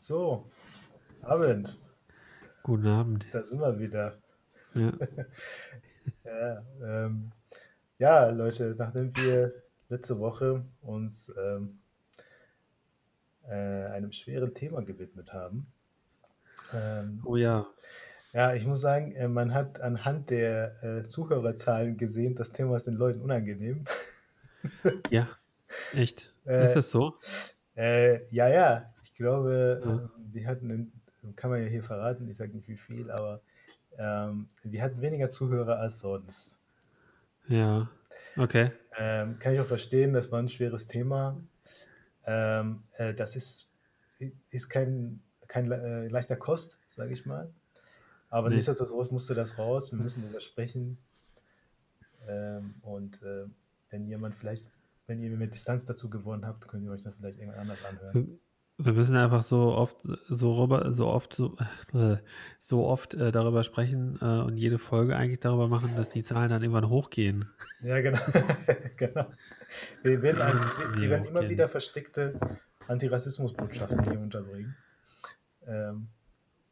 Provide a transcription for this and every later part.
So, Abend. Guten Abend. Da sind wir wieder. Ja. Ja, ähm, ja, Leute, nachdem wir letzte Woche uns ähm, äh, einem schweren Thema gewidmet haben, ähm, Oh ja. ja, ich muss sagen, äh, man hat anhand der äh, Zuhörerzahlen gesehen, das Thema ist den Leuten unangenehm. Ja, echt. Äh, Ist das so? Äh, ja, ja, glaube, Ja. ähm, wir hatten, kann man ja hier verraten, ich sage nicht wie viel, aber ähm, wir hatten weniger Zuhörer als sonst. Ja. Okay. Ähm, kann ich auch verstehen, das war ein schweres Thema. Ähm, äh, das ist, ist kein, kein äh, leichter Kost, sage ich mal. Aber Nee. nichtsdestotrotz musste das raus, wir müssen darüber sprechen. Ähm, und äh, wenn jemand vielleicht, wenn ihr mit Distanz dazu gewonnen habt, könnt ihr euch dann vielleicht irgendwann anders anhören. Wir wir müssen einfach so oft so rüber, so oft, so, äh, so oft äh, darüber sprechen äh, und jede Folge eigentlich darüber machen, dass die Zahlen dann irgendwann hochgehen. Ja, genau. genau. Wir werden, ein, wir Sie werden immer wieder versteckte Antirassismusbotschaften hier unterbringen, ähm,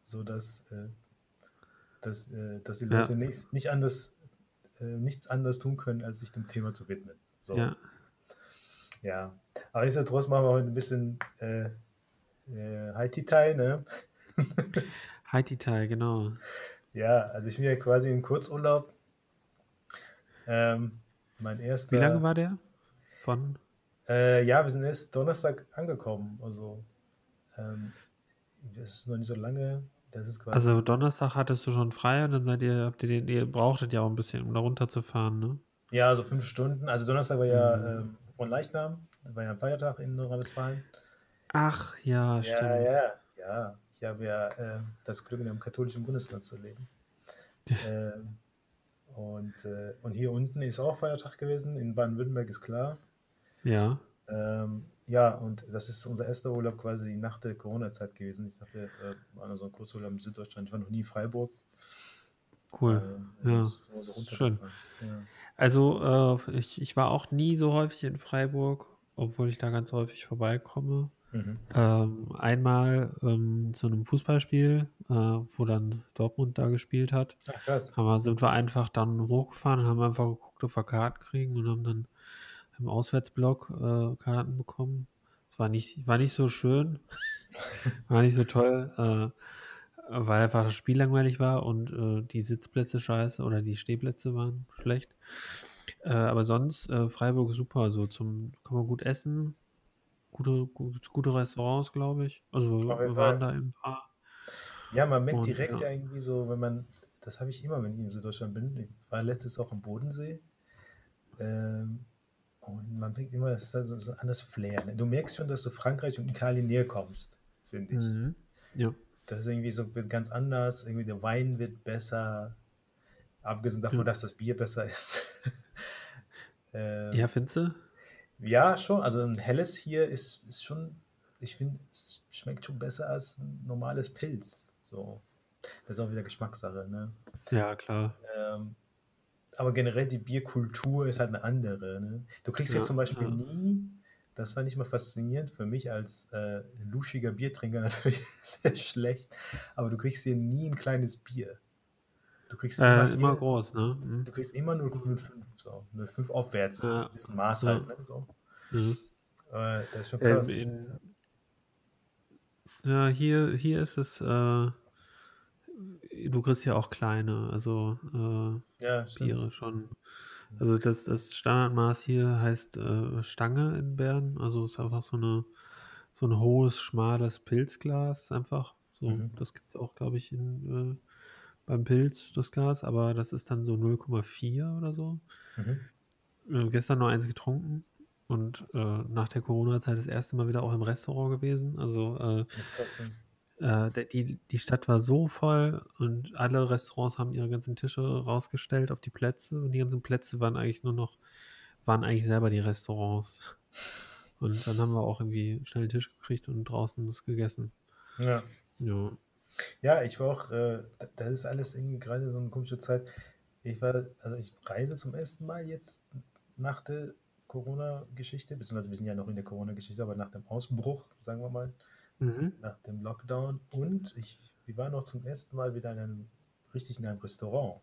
sodass äh, dass, äh, dass die Ja. Leute nicht, nicht anders, nichts anderes tun können, als sich dem Thema zu widmen. So, Ja. ja. Aber nichtsdestotrotz machen wir heute ein bisschen äh, Haiti-Tai, ne? Haiti-Tai, genau. Ja, also ich bin ja quasi im Kurzurlaub. Ähm, mein erster. Wie lange war der? Von? Äh, ja, wir sind erst Donnerstag angekommen. Also, ähm, das ist noch nicht so lange. Das ist quasi. Also Donnerstag hattest du schon frei und dann seid ihr, habt ihr den, ihr brauchtet ja auch ein bisschen, um da runterzufahren, ne? ja, so fünf Stunden. Also, Donnerstag war ja Mhm. ähm, von Leichnam. War ja ein Feiertag in Nordrhein-Westfalen. Ach ja, Ja, stimmt. ja, ja. Ich habe ja äh, das Glück, in einem katholischen Bundesland zu leben. ähm, und, äh, und hier unten ist auch Feiertag gewesen. In Baden-Württemberg ist klar. Ja. Ähm, ja, und das ist unser erster Urlaub quasi nach der Corona-Zeit gewesen. Ich dachte, äh, war nur so ein Kurzurlaub in Süddeutschland. Ich war noch nie in Freiburg. Cool. Ähm, Ja, so- so schön. Ja. Also, äh, ich, ich war auch nie so häufig in Freiburg, obwohl ich da ganz häufig vorbeikomme. Mhm. Ähm, einmal ähm, zu einem Fußballspiel, äh, wo dann Dortmund da gespielt hat, Ach, krass. haben wir, sind wir einfach dann hochgefahren und haben einfach geguckt, ob wir Karten kriegen und haben dann im Auswärtsblock äh, Karten bekommen. Es war nicht, war nicht so schön, war nicht so toll, äh, weil einfach das Spiel langweilig war und äh, die Sitzplätze scheiße oder die Stehplätze waren schlecht. Äh, aber sonst äh, Freiburg super, so zum kann man gut essen, gute, gut, gute Restaurants, glaube ich. Also wir jeden waren da im Paar. Ja, man merkt Und, direkt ja. irgendwie so, wenn man, das habe ich immer, wenn ich in Süddeutschland bin. Ich war letztes auch am Bodensee. Ähm, und man merkt immer, das ist halt so so ein anderes Flair. Ne? Du merkst schon, dass du Frankreich und Italien näher kommst, finde ich. Mhm. Ja. Das ist irgendwie so wird ganz anders. Irgendwie der Wein wird besser. Abgesehen davon, Ja. dass das Bier besser ist. ähm, Ja, findest du? Ja, schon. Also ein helles hier ist, ist schon, ich finde, es schmeckt schon besser als ein normales Pilz. So. Das ist auch wieder Geschmackssache, ne? Ja, klar. Ähm, aber generell die Bierkultur ist halt eine andere. Ne? Du kriegst ja, Ja, zum Beispiel ja. nie, das fand ich mal faszinierend für mich als äh, luschiger Biertrinker natürlich sehr schlecht, aber du kriegst hier nie ein kleines Bier. Du kriegst Äh, hier- immer groß, ne? Mhm. Du kriegst immer nur 0,5, so 0,5 aufwärts. Ja. Ein bisschen Maß Ja. halt, ne? So. Mhm. Äh, das ist schon Ähm, krass. in, ja, hier, hier ist es, äh, du kriegst ja auch kleine, also äh, ja. Biere schon. Also das, das Standardmaß hier heißt äh, Stange in Bern, also ist einfach so eine so ein hohes, schmales Pilzglas einfach. So, Mhm. das gibt es auch, glaube ich, in, äh, beim Pilz, das Glas, aber das ist dann so 0,4 oder so. Mhm. äh, gestern noch eins getrunken und äh, nach der Corona-Zeit das erste Mal wieder auch im Restaurant gewesen. Also äh, äh, die, die Stadt war so voll und alle Restaurants haben ihre ganzen Tische rausgestellt auf die Plätze und die ganzen Plätze waren eigentlich nur noch, waren eigentlich selber die Restaurants. Und dann haben wir auch irgendwie schnell einen Tisch gekriegt und draußen das gegessen. Ja. Ja. Ja, ich war auch, äh, da- das ist alles irgendwie gerade so eine komische Zeit. Ich war, also ich reise zum ersten Mal jetzt nach der Corona-Geschichte, beziehungsweise wir sind ja noch in der Corona-Geschichte, aber nach dem Ausbruch, sagen wir mal, Mhm. nach dem Lockdown und ich, wir waren noch zum ersten Mal wieder in einem, richtig in einem Restaurant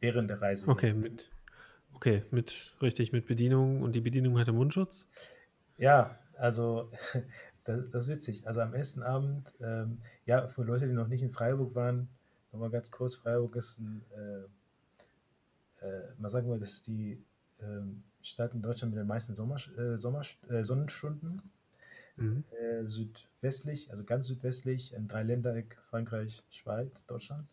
während der Reise. Okay, jetzt. mit, okay, mit, richtig, mit Bedienung und die Bedienung hatte Mundschutz? Ja, also das, das ist witzig. Also am ersten Abend, ähm, ja, für Leute, die noch nicht in Freiburg waren, nochmal ganz kurz, Freiburg ist ein, äh, äh, mal sagen wir, das ist die ähm, Stadt in Deutschland mit den meisten Sommer, äh, Sommer, äh, Sonnenstunden. Mhm. Äh, südwestlich, also ganz südwestlich, ein Dreiländereck, Frankreich, Schweiz, Deutschland.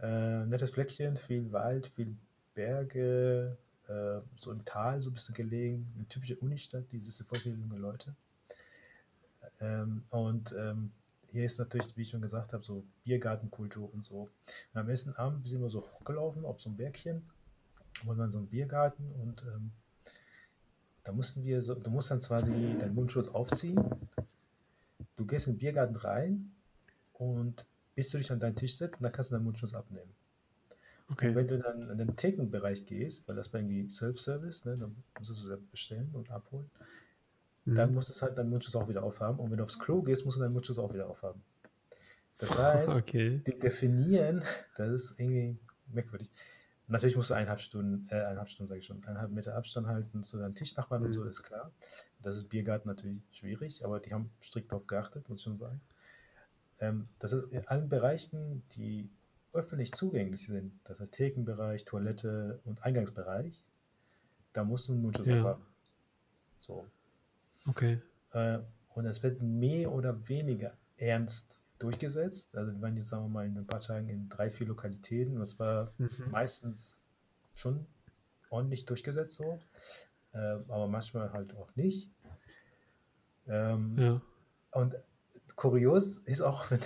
Äh, nettes Fleckchen, viel Wald, viel Berge, äh, so im Tal so ein bisschen gelegen. Eine typische Unistadt, diese voll viele junge Leute. Ähm, und ähm, hier ist natürlich, wie ich schon gesagt habe, so Biergartenkultur und so. Und am ersten Abend sind wir so hochgelaufen auf so ein Bergchen, wo man so einen Biergarten und ähm, da mussten wir so, du musst dann quasi deinen Mundschutz aufziehen. Du gehst in den Biergarten rein und bis du dich an deinen Tisch setzt, dann kannst du deinen Mundschutz abnehmen. Und Okay. wenn du dann in den Thekenbereich gehst, weil das war irgendwie Self-Service, ne, dann musst du es selbst bestellen und abholen, dann Mhm. musst du halt deinen Mundschutz auch wieder aufhaben. Und wenn du aufs Klo gehst, musst du deinen Mundschutz auch wieder aufhaben. Das heißt, Okay. die definieren, das ist irgendwie merkwürdig. Natürlich musst du eineinhalb Stunden, äh, eineinhalb Stunden, sage ich schon, eineinhalb Meter Abstand halten zu deinen Tischnachbarn und so, Mhm. ist klar. Das ist Biergarten natürlich schwierig, aber die haben strikt darauf geachtet, muss ich schon sagen. Ähm, das ist in allen Bereichen, die öffentlich zugänglich sind, das heißt Thekenbereich, Toilette und Eingangsbereich, da musst du einen Mundschutz Ja. aufhaben. So. Okay. Äh, und es wird mehr oder weniger ernst durchgesetzt. Also wir waren jetzt, sagen wir mal, in ein paar Tagen in drei, vier Lokalitäten. Das war Mhm. meistens schon ordentlich durchgesetzt so, äh, aber manchmal halt auch nicht. Ähm, Ja. und kurios ist auch, wenn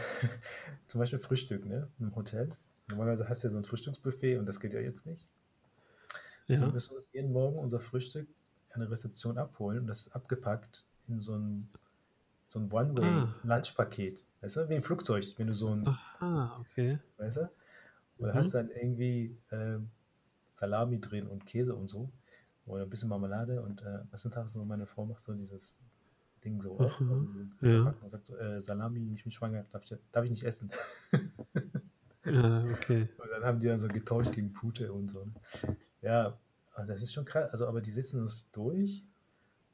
zum Beispiel Frühstück ne, im Hotel. Normalerweise hast du ja so ein Frühstücksbuffet und das geht ja jetzt nicht. Wir Ja. müssen uns jeden Morgen unser Frühstück an der Rezeption abholen und das ist abgepackt in so ein, so ein. One-Way-Lunchpaket. Weißt du, wie im Flugzeug, wenn du so ein, Aha, okay. weißt du, und Mhm. hast dann irgendwie ähm, Salami drin und Käse und so oder ein bisschen Marmelade und äh, was sind Tag so meine Frau macht so dieses Ding so Mhm. also so Ja. und sagt so, äh, Salami, ich bin schwanger, darf ich, darf ich nicht essen. Ja, okay. Und dann haben die dann so getauscht gegen Pute und so. Ja, das ist schon krass. Also, aber die sitzen das durch,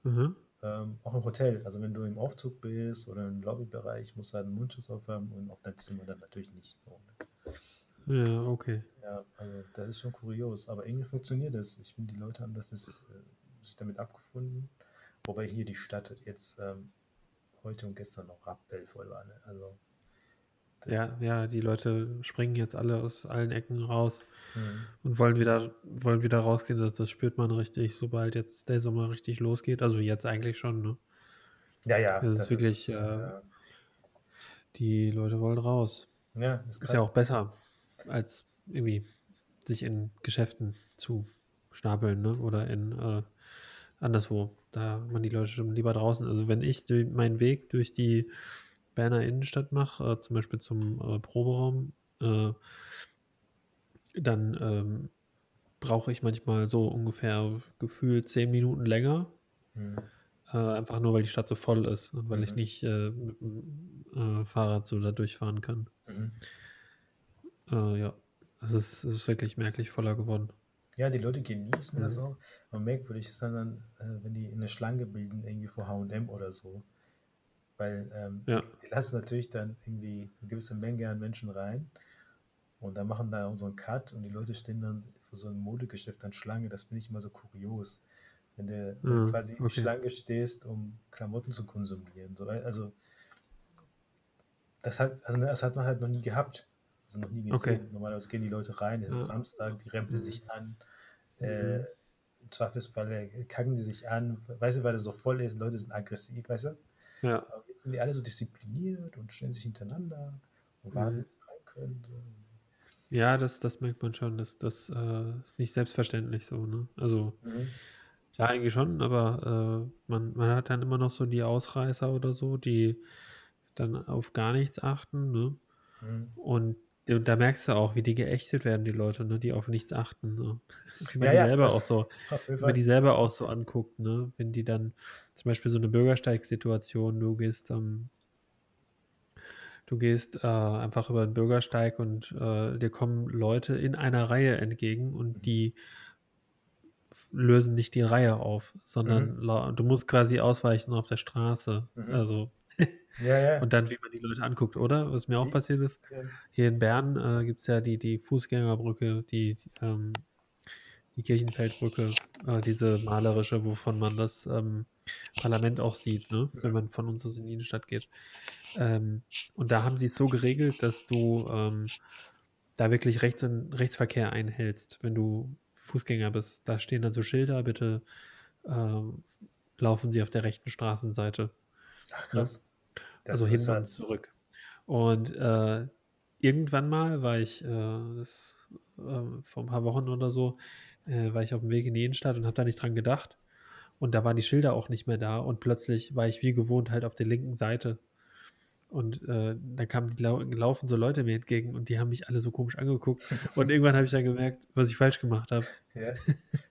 Mhm. ähm, auch im Hotel. Also, wenn du im Aufzug bist oder im Lobbybereich, musst du halt einen Mundschutz aufhaben und auf dein Zimmer dann natürlich nicht. Ne? Ja, okay. Ja, also, das ist schon kurios. Aber irgendwie funktioniert das. Ich finde, die Leute haben das, das äh, sich damit abgefunden. Wobei hier die Stadt jetzt ähm, heute und gestern noch rappellvoll war. Ne? Also, Ja, ja, die Leute springen jetzt alle aus allen Ecken raus Mhm. und wollen wieder, wollen wieder rausgehen. Das, das spürt man richtig, sobald jetzt der Sommer richtig losgeht. Also jetzt eigentlich schon, ne? Ja, ja. Das ist das wirklich, ist, äh, ja, Die Leute wollen raus. ja, ist Ist ja auch besser, als irgendwie sich in Geschäften zu stapeln, ne? Oder in äh, anderswo. Da haben die Leute schon lieber draußen. Also wenn ich meinen Weg durch die Berner Innenstadt mache, äh, zum Beispiel zum äh, Proberaum, äh, dann ähm, brauche ich manchmal so ungefähr gefühlt zehn Minuten länger. Mhm. Äh, einfach nur, weil die Stadt so voll ist und weil ich Mhm. nicht äh, mit dem Fahrrad so da durchfahren kann. Mhm. Ja, es ist, es ist wirklich merklich voller geworden. Ja, die Leute genießen das Mhm. auch. Aber merkwürdig ist dann, dann wenn die eine Schlange bilden, irgendwie vor H&M oder so. Weil ähm, Ja, die lassen natürlich dann irgendwie eine gewisse Menge an Menschen rein und dann machen da so einen Cut und die Leute stehen dann vor so einem Modegeschäft an Schlange. Das finde ich immer so kurios. Wenn du, Ja, quasi in okay. Schlange stehst, um Klamotten zu konsumieren. So, also, das hat, also, das hat man halt noch nie gehabt. Also noch nie gesehen. Okay. Normalerweise gehen die Leute rein, es ist Ja. Samstag, die rempeln sich an. Äh, Mhm. Zweifelsfall kacken die sich an, weißt du, weil das so voll ist, Leute sind aggressiv, weißt du? Ja, Aber jetzt sind die alle so diszipliniert und stellen sich hintereinander und warten, Mhm. rein können. So. ja, das, das merkt man schon. Das, das äh, ist nicht selbstverständlich so, ne? Also, Mhm. ja, eigentlich schon, aber äh, man, man hat dann immer noch so die Ausreißer oder so, die dann auf gar nichts achten, ne? Mhm. Und da merkst du auch, wie die geächtet werden, die Leute, ne, die auf nichts achten. Ne? Wie man Ja, die ja, selber das auch so, man die selber auch so anguckt, ne? Wenn die dann zum Beispiel so eine Bürgersteigsituation, du gehst, ähm, du gehst äh, einfach über den Bürgersteig und äh, dir kommen Leute in einer Reihe entgegen und die f- lösen nicht die Reihe auf, sondern la- du musst quasi ausweichen auf der Straße. Mhm. Also Ja, ja. und dann, wie man die Leute anguckt, oder? Was mir auch passiert ist. ja. Hier in Bern äh, gibt es ja die, die Fußgängerbrücke, die, die, ähm, die Kirchenfeldbrücke, äh, diese malerische, wovon man das ähm, Parlament auch sieht, ne? wenn man von uns aus in die Innenstadt geht. Ähm, und da haben sie es so geregelt, dass du ähm, da wirklich Rechts- und Rechtsverkehr einhältst, wenn du Fußgänger bist. Da stehen dann so Schilder, bitte ähm, laufen Sie auf der rechten Straßenseite. Ach, krass. Das also ist hin und interessant. zurück. Und äh, irgendwann mal war ich, äh, das, äh, vor ein paar Wochen oder so, äh, war ich auf dem Weg in die Innenstadt und habe da nicht dran gedacht. Und da waren die Schilder auch nicht mehr da. Und plötzlich war ich wie gewohnt halt auf der linken Seite. Und äh, dann kamen die lau laufen so Leute mir entgegen und die haben mich alle so komisch angeguckt. Und irgendwann habe ich dann gemerkt, was ich falsch gemacht habe. Ja.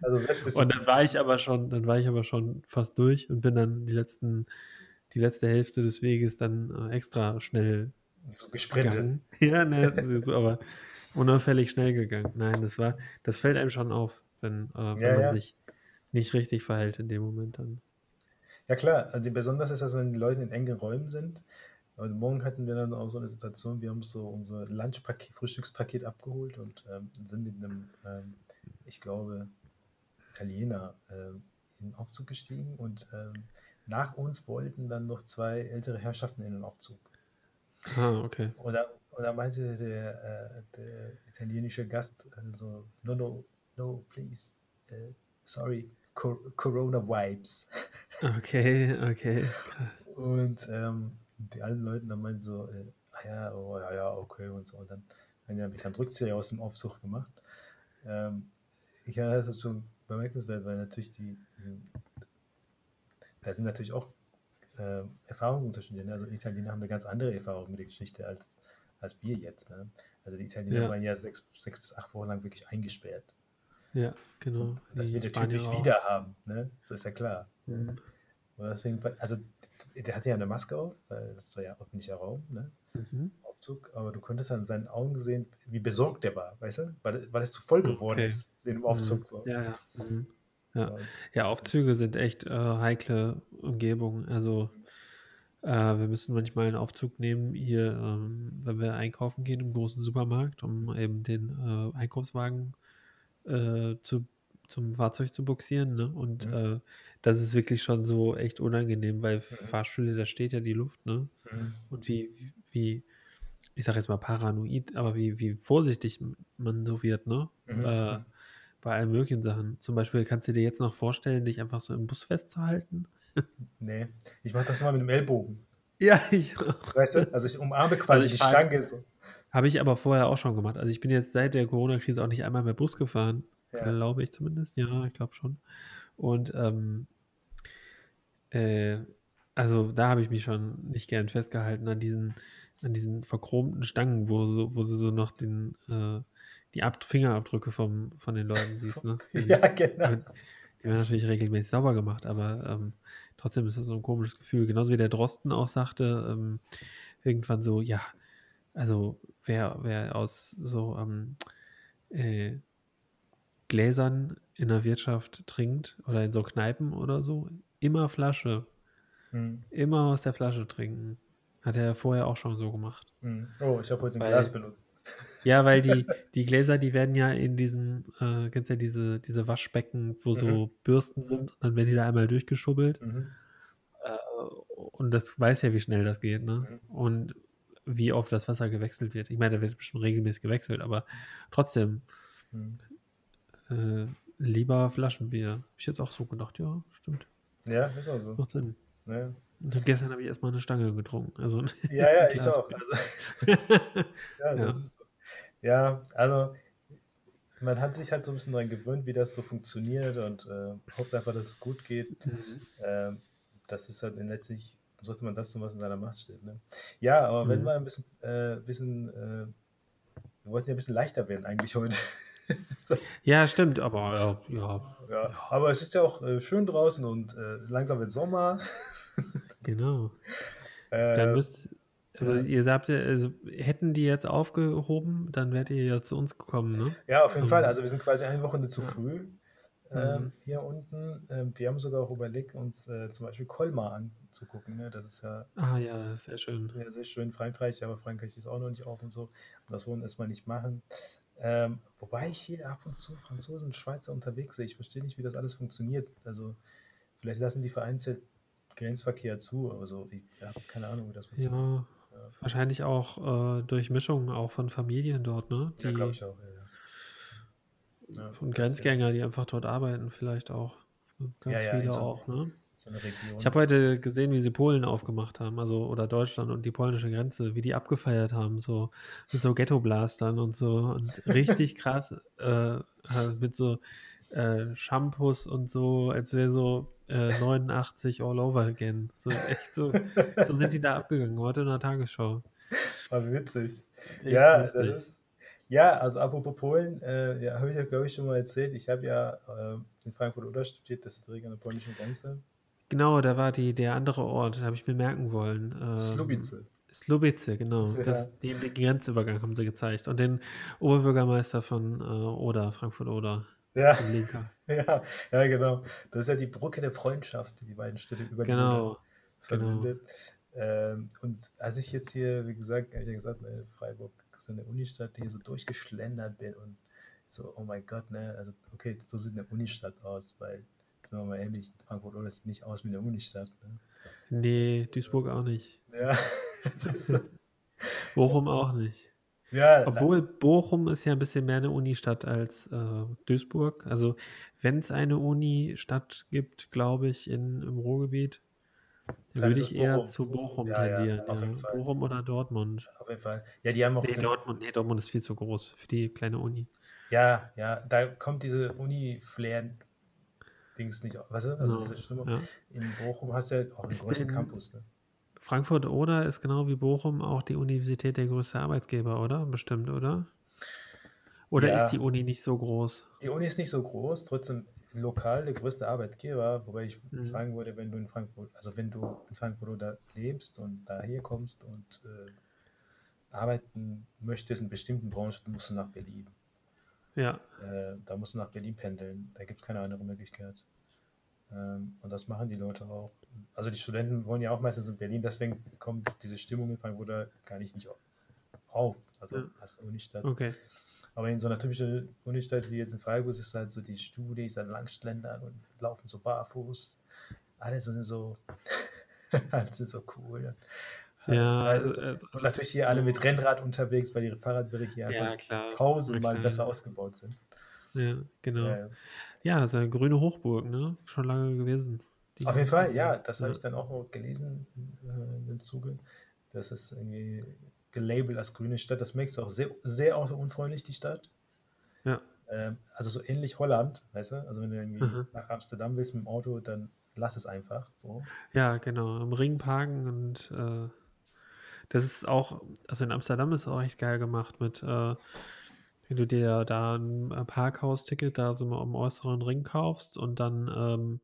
Also Und dann war ich aber schon, dann war ich aber schon fast durch und bin dann die letzten, die letzte Hälfte des Weges dann äh, extra schnell so gesprintet. gegangen. Ja, ne, das ist so, aber unauffällig schnell gegangen. Nein, das war, das fällt einem schon auf, wenn, äh, wenn Ja, man ja. sich nicht richtig verhält in dem Moment dann. Ja klar, also besonders ist das, wenn die Leute in engen Räumen sind. Und morgen hatten wir dann auch so eine Situation, wir haben so unser Lunchpaket, Frühstückspaket abgeholt und ähm, sind mit einem, ähm, ich glaube, Italiener ähm, in den Aufzug gestiegen und ähm, nach uns wollten dann noch zwei ältere Herrschaften in den Aufzug. Ah, okay. Oder, oder meinte der, äh, der italienische Gast äh, so, no, no, no, please, äh, sorry, Cor Corona Vibes. Okay, okay. Und ähm, die alten Leute dann meinten so, äh, ah ja, oh, ja, ja, okay und so. Und dann haben die dann Rückzieher aus dem Aufzug gemacht. Ähm, ich habe das schon bemerkenswert, weil natürlich die, die da sind natürlich auch äh, Erfahrungen unterschiedlich. Ne? Also die Italiener haben eine ganz andere Erfahrung mit der Geschichte als, als wir jetzt. Ne? Also die Italiener Ja. waren ja sechs, sechs bis acht Wochen lang wirklich eingesperrt. Ja, genau. Das Die wird der Typ Spanier nicht wieder haben, ne? So ist ja klar. Mhm. Und deswegen, also der hatte ja eine Maske auf, weil das war ja öffentlicher Raum, ne? Mhm. Aufzug, aber du konntest an seinen Augen sehen, wie besorgt der war, weißt du? Weil, weil es zu voll geworden Okay. ist dem Aufzug. Mhm. So. Ja, ja. Mhm. Ja. Und, Ja, Aufzüge sind echt äh, heikle Umgebung. Also äh, wir müssen manchmal einen Aufzug nehmen, hier, ähm, wenn wir einkaufen gehen im großen Supermarkt, um eben den äh, Einkaufswagen äh, zu, zum Fahrzeug zu buxieren. Ne? Und Mhm. äh, das ist wirklich schon so echt unangenehm, weil Fahrstühle, da steht ja die Luft, ne? mhm. Und wie, wie, ich sag jetzt mal paranoid, aber wie, wie vorsichtig man so wird, ne? Mhm. Äh, bei allen möglichen Sachen. Zum Beispiel kannst du dir jetzt noch vorstellen, dich einfach so im Bus festzuhalten? Nee, ich mache das immer mit dem Ellbogen. Ja, ich auch. Weißt du? Also ich umarme quasi Also ich die Stange so. Habe ich aber vorher auch schon gemacht. Also ich bin jetzt seit der Corona-Krise auch nicht einmal mehr Bus gefahren. Ja. Glaube ich zumindest. Ja, ich glaube schon. Und ähm, äh, also da habe ich mich schon nicht gern festgehalten an diesen, an diesen verchromten Stangen, wo, so, wo du so noch den, äh, die Ab Fingerabdrücke vom, von den Leuten siehst. Ne? Ja, genau. Die die werden natürlich regelmäßig sauber gemacht, aber ähm, trotzdem ist das so ein komisches Gefühl. Genauso wie der Drosten auch sagte, ähm, irgendwann so, ja, also wer, wer aus so ähm, äh, Gläsern in der Wirtschaft trinkt oder in so Kneipen oder so, immer Flasche, Mhm. immer aus der Flasche trinken. Hat er ja vorher auch schon so gemacht. Mhm. Oh, ich habe heute ein Weil- Glas benutzt. Ja, weil die, die Gläser, die werden ja in diesen, äh, kennst ja diese, diese Waschbecken, wo so Bürsten sind, und dann werden die da einmal durchgeschubbelt. Mhm. Äh, und das weiß ja, wie schnell das geht, ne? Und wie oft das Wasser gewechselt wird. Ich meine, da wird bestimmt regelmäßig gewechselt, aber trotzdem, Mhm. äh, lieber Flaschenbier. Hab ich jetzt auch so gedacht, ja, stimmt. Ja, ist auch so. Macht Sinn. Ne? Und gestern habe ich erstmal eine Stange getrunken. Also, Ja, ja, ich auch. Also, ja, Ja. ist ja, also man hat sich halt so ein bisschen daran gewöhnt, wie das so funktioniert und äh, hofft einfach, dass es gut geht. Ähm, das ist halt letztlich, sollte man das tun, was in seiner Macht steht. Ne? Ja, aber wenn Mhm. man ein bisschen, äh, bisschen äh, wir wollten ja ein bisschen leichter werden eigentlich heute. so. Ja, stimmt, aber äh, ja, ja. Aber es ist ja auch äh, schön draußen und äh, langsam wird Sommer. genau. Dann äh, müsst, also ihr sagt, also hätten die jetzt aufgehoben, dann wärt ihr ja zu uns gekommen, ne? Ja, auf jeden um, Fall. Also wir sind quasi eine Woche zu früh ähm, mhm. hier unten. Ähm, wir haben sogar auch überlegt, uns äh, zum Beispiel Colmar anzugucken. Ne? Das ist ja. Ah ja, sehr schön. Ja, sehr schön. Frankreich, aber Frankreich ist auch noch nicht auf und so. Und das wollen wir erstmal nicht machen. Ähm, wobei ich hier ab und zu Franzosen und Schweizer unterwegs sehe. Ich verstehe nicht, wie das alles funktioniert. Also vielleicht lassen die vereinzelt Grenzverkehr zu, aber so, ich habe keine Ahnung, wie das funktioniert. Ja, ja. wahrscheinlich auch äh, durch Mischungen auch von Familien dort, ne? Die, ja, glaube ich auch, ja. Ja, von Grenzgänger, die einfach dort arbeiten, vielleicht auch. Ganz ja, viele so, auch, ne? So ich habe heute gesehen, wie sie Polen aufgemacht haben, also oder Deutschland und die polnische Grenze, wie die abgefeiert haben, so mit so Ghetto-Blastern und so und richtig krass äh, mit so äh, Shampoos und so, als wäre so äh, 89 all over again. So echt so, so sind die da abgegangen, heute in der Tagesschau. War witzig. Echt ja, lustig. das ist, ja, also apropos Polen, äh, ja, habe ich ja, glaube ich, schon mal erzählt. Ich habe ja äh, in Frankfurt oder studiert, das ist direkt an der polnischen Grenze. Genau, da war die, der andere Ort, habe ich mir merken wollen. Ähm, Slubice. Slubice, genau. Ja. Das, den, den Grenzübergang haben sie gezeigt. Und den Oberbürgermeister von äh, Oder, Frankfurt-Oder. Ja. ja, ja, genau. Das ist ja die Brücke der Freundschaft, die die beiden Städte über genau. verbindet. Genau. Ähm, und als ich jetzt hier, wie gesagt, habe ich ja gesagt, ne, Freiburg so eine Unistadt hier so durchgeschlendert bin und so, oh mein Gott, ne, also okay, so sieht eine Unistadt aus, weil, sagen wir mal ehrlich, Frankfurt oder sieht nicht aus wie eine Unistadt. Ne? Nee, Duisburg auch nicht. Ja, so. Bochum auch nicht. Ja, Obwohl Bochum ist ja ein bisschen mehr eine Unistadt als äh, Duisburg. Also wenn es eine Unistadt gibt, glaube ich, in, im Ruhrgebiet, würde ich eher zu Bochum ja, tendieren. Ja, ja. Bochum oder Dortmund. Auf jeden Fall. Ja, die haben auch. Nee, Dortmund, nee, Dortmund ist viel zu groß für die kleine Uni. Ja, ja, da kommt diese Uni-Flair-Dings nicht, weißt du? Also diese Stimmung. Ja. In Bochum hast du ja auch einen größten Campus, ne? Frankfurt oder ist genau wie Bochum auch die Universität der größte Arbeitsgeber, oder? Bestimmt, oder? Oder ja, ist die Uni nicht so groß? Die Uni ist nicht so groß, trotzdem lokal der größte Arbeitgeber, wobei ich mhm. sagen würde, wenn du in Frankfurt, also wenn du in Frankfurt oder lebst und daher kommst und äh, arbeiten möchtest in bestimmten Branchen, musst du nach Berlin. Ja. Äh, da musst du nach Berlin pendeln. Da gibt es keine andere Möglichkeit. Ähm, und das machen die Leute auch. Also die Studenten wollen ja auch meistens in Berlin, deswegen kommt diese Stimmung in Frankfurt gar nicht, nicht auf. Also ja. als Unistadt. Okay. Aber in so einer typischen Unistadt wie jetzt in Freiburg ist es halt so, die Studis dann Langschlendern und laufen so barfuß. Alle sind so, alle sind so cool. Ja, also, äh, und natürlich hier so alle mit Rennrad unterwegs, weil ihre Fahrradwege hier ja, einfach tausendmal besser ausgebaut sind. Ja, genau. Ja, ja also eine grüne Hochburg, ne? Schon lange gewesen. Auf jeden Fall, ja, das ja. habe ich dann auch gelesen äh, im Zuge. Das ist irgendwie gelabelt als grüne Stadt. Das merkst du auch sehr, sehr autounfreundlich, die Stadt. Ja. Ähm, also so ähnlich Holland, weißt du? Also wenn du irgendwie mhm. nach Amsterdam willst mit dem Auto, dann lass es einfach. So. Ja, genau. Im Ring parken und äh, das ist auch, also in Amsterdam ist es auch echt geil gemacht mit, äh, wenn du dir da ein Parkhaus-Ticket da so mal im äußeren Ring kaufst und dann ähm,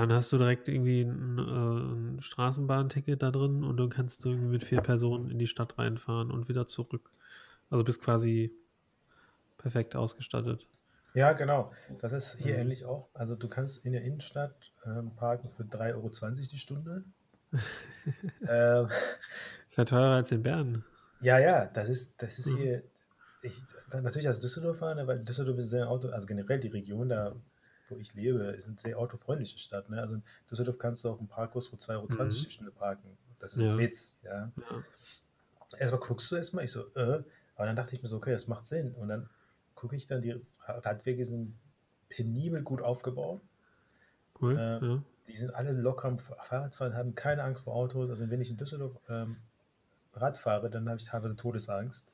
dann hast du direkt irgendwie ein, äh, ein Straßenbahnticket da drin und dann kannst du irgendwie mit vier Personen in die Stadt reinfahren und wieder zurück. Also bist quasi perfekt ausgestattet. Ja, genau. Das ist hier mhm. ähnlich auch. Also du kannst in der Innenstadt ähm, parken für 3,20 Euro die Stunde. ähm, ist ja teurer als in Bern. Ja, ja, das ist, das ist mhm. hier. Ich, natürlich als Düsseldorfer, ne, weil Düsseldorf ist sehr Auto, also generell die Region da wo ich lebe, ist eine sehr autofreundliche Stadt. Ne? Also in Düsseldorf kannst du auch einen Parkhaus für 2,20 Euro mhm. die Stunde parken. Das ist ja. ein Witz. Ja? ja. Erstmal guckst du erstmal, ich so, äh, aber dann dachte ich mir so, okay, das macht Sinn. Und dann gucke ich dann, die Radwege sind penibel gut aufgebaut. Cool. Äh, ja. Die sind alle locker am Fahrradfahren, haben keine Angst vor Autos. Also wenn ich in Düsseldorf ähm, Rad fahre, dann habe ich teilweise Todesangst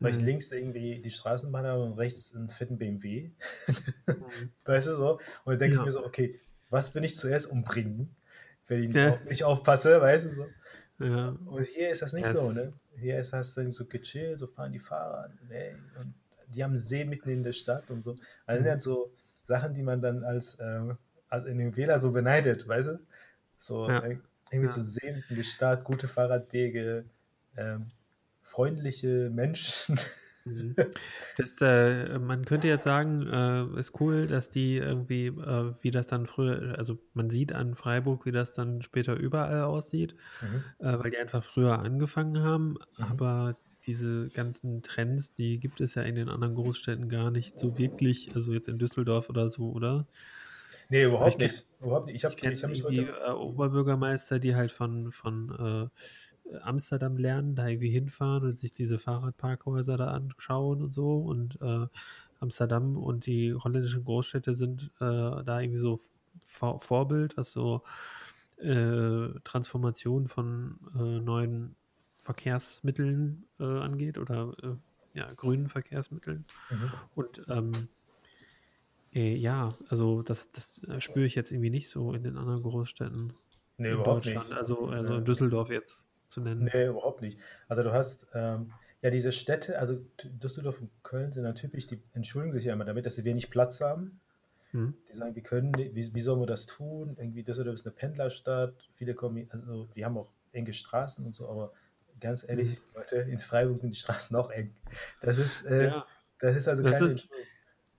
weil ich mhm. links irgendwie die Straßenbahn habe und rechts einen fetten BMW. Mhm. weißt du so? Und dann denke ja. ich mir so, okay, was bin ich zuerst umbringen, wenn ich nicht, ja. auf, nicht aufpasse, weißt du so? Ja. Und hier ist das nicht Ja, so, ne? Hier ist das dann so gechillt, so fahren die Fahrer, ey, und die haben See mitten in der Stadt und so. Also das sind Mhm. halt so Sachen, die man dann als, ähm, als in den Wähler so beneidet, weißt du? So Ja. äh, irgendwie so See mitten in der Stadt, gute Fahrradwege, ähm, freundliche Menschen. Mhm. Das, äh, man könnte jetzt sagen, äh, ist cool, dass die irgendwie, äh, wie das dann früher, also man sieht an Freiburg, wie das dann später überall aussieht, Mhm. äh, weil die einfach früher angefangen haben. Mhm. Aber diese ganzen Trends, die gibt es ja in den anderen Großstädten gar nicht so wirklich, also jetzt in Düsseldorf oder so, oder? Nee, überhaupt ich kenn- nicht. Überhaupt nicht. Ich habe hab mich heute. äh, Oberbürgermeister, die halt von, von äh, Amsterdam lernen, da irgendwie hinfahren und sich diese Fahrradparkhäuser da anschauen und so. Und äh, Amsterdam und die holländischen Großstädte sind äh, da irgendwie so Vor Vorbild, was so äh, Transformation von äh, neuen Verkehrsmitteln äh, angeht oder äh, ja, grünen Verkehrsmitteln. Mhm. Und ähm, äh, ja, also das, das spüre ich jetzt irgendwie nicht so in den anderen Großstädten Nee, in Deutschland. nicht. Also, also Nee. in Düsseldorf jetzt zu nennen. Nee, überhaupt nicht. Also du hast ähm, ja diese Städte, also Düsseldorf und Köln sind dann typisch, die entschuldigen sich ja immer damit, dass sie wenig Platz haben. Hm? Die sagen, wir können, nicht- wie, wie sollen wir das tun? Irgendwie Düsseldorf ist eine Pendlerstadt, viele kommen, also wir haben auch enge Straßen und so, aber ganz ehrlich, Leute, in Freiburg sind die Straßen auch eng. Das ist, äh, Ja, das ist also Das keine ist-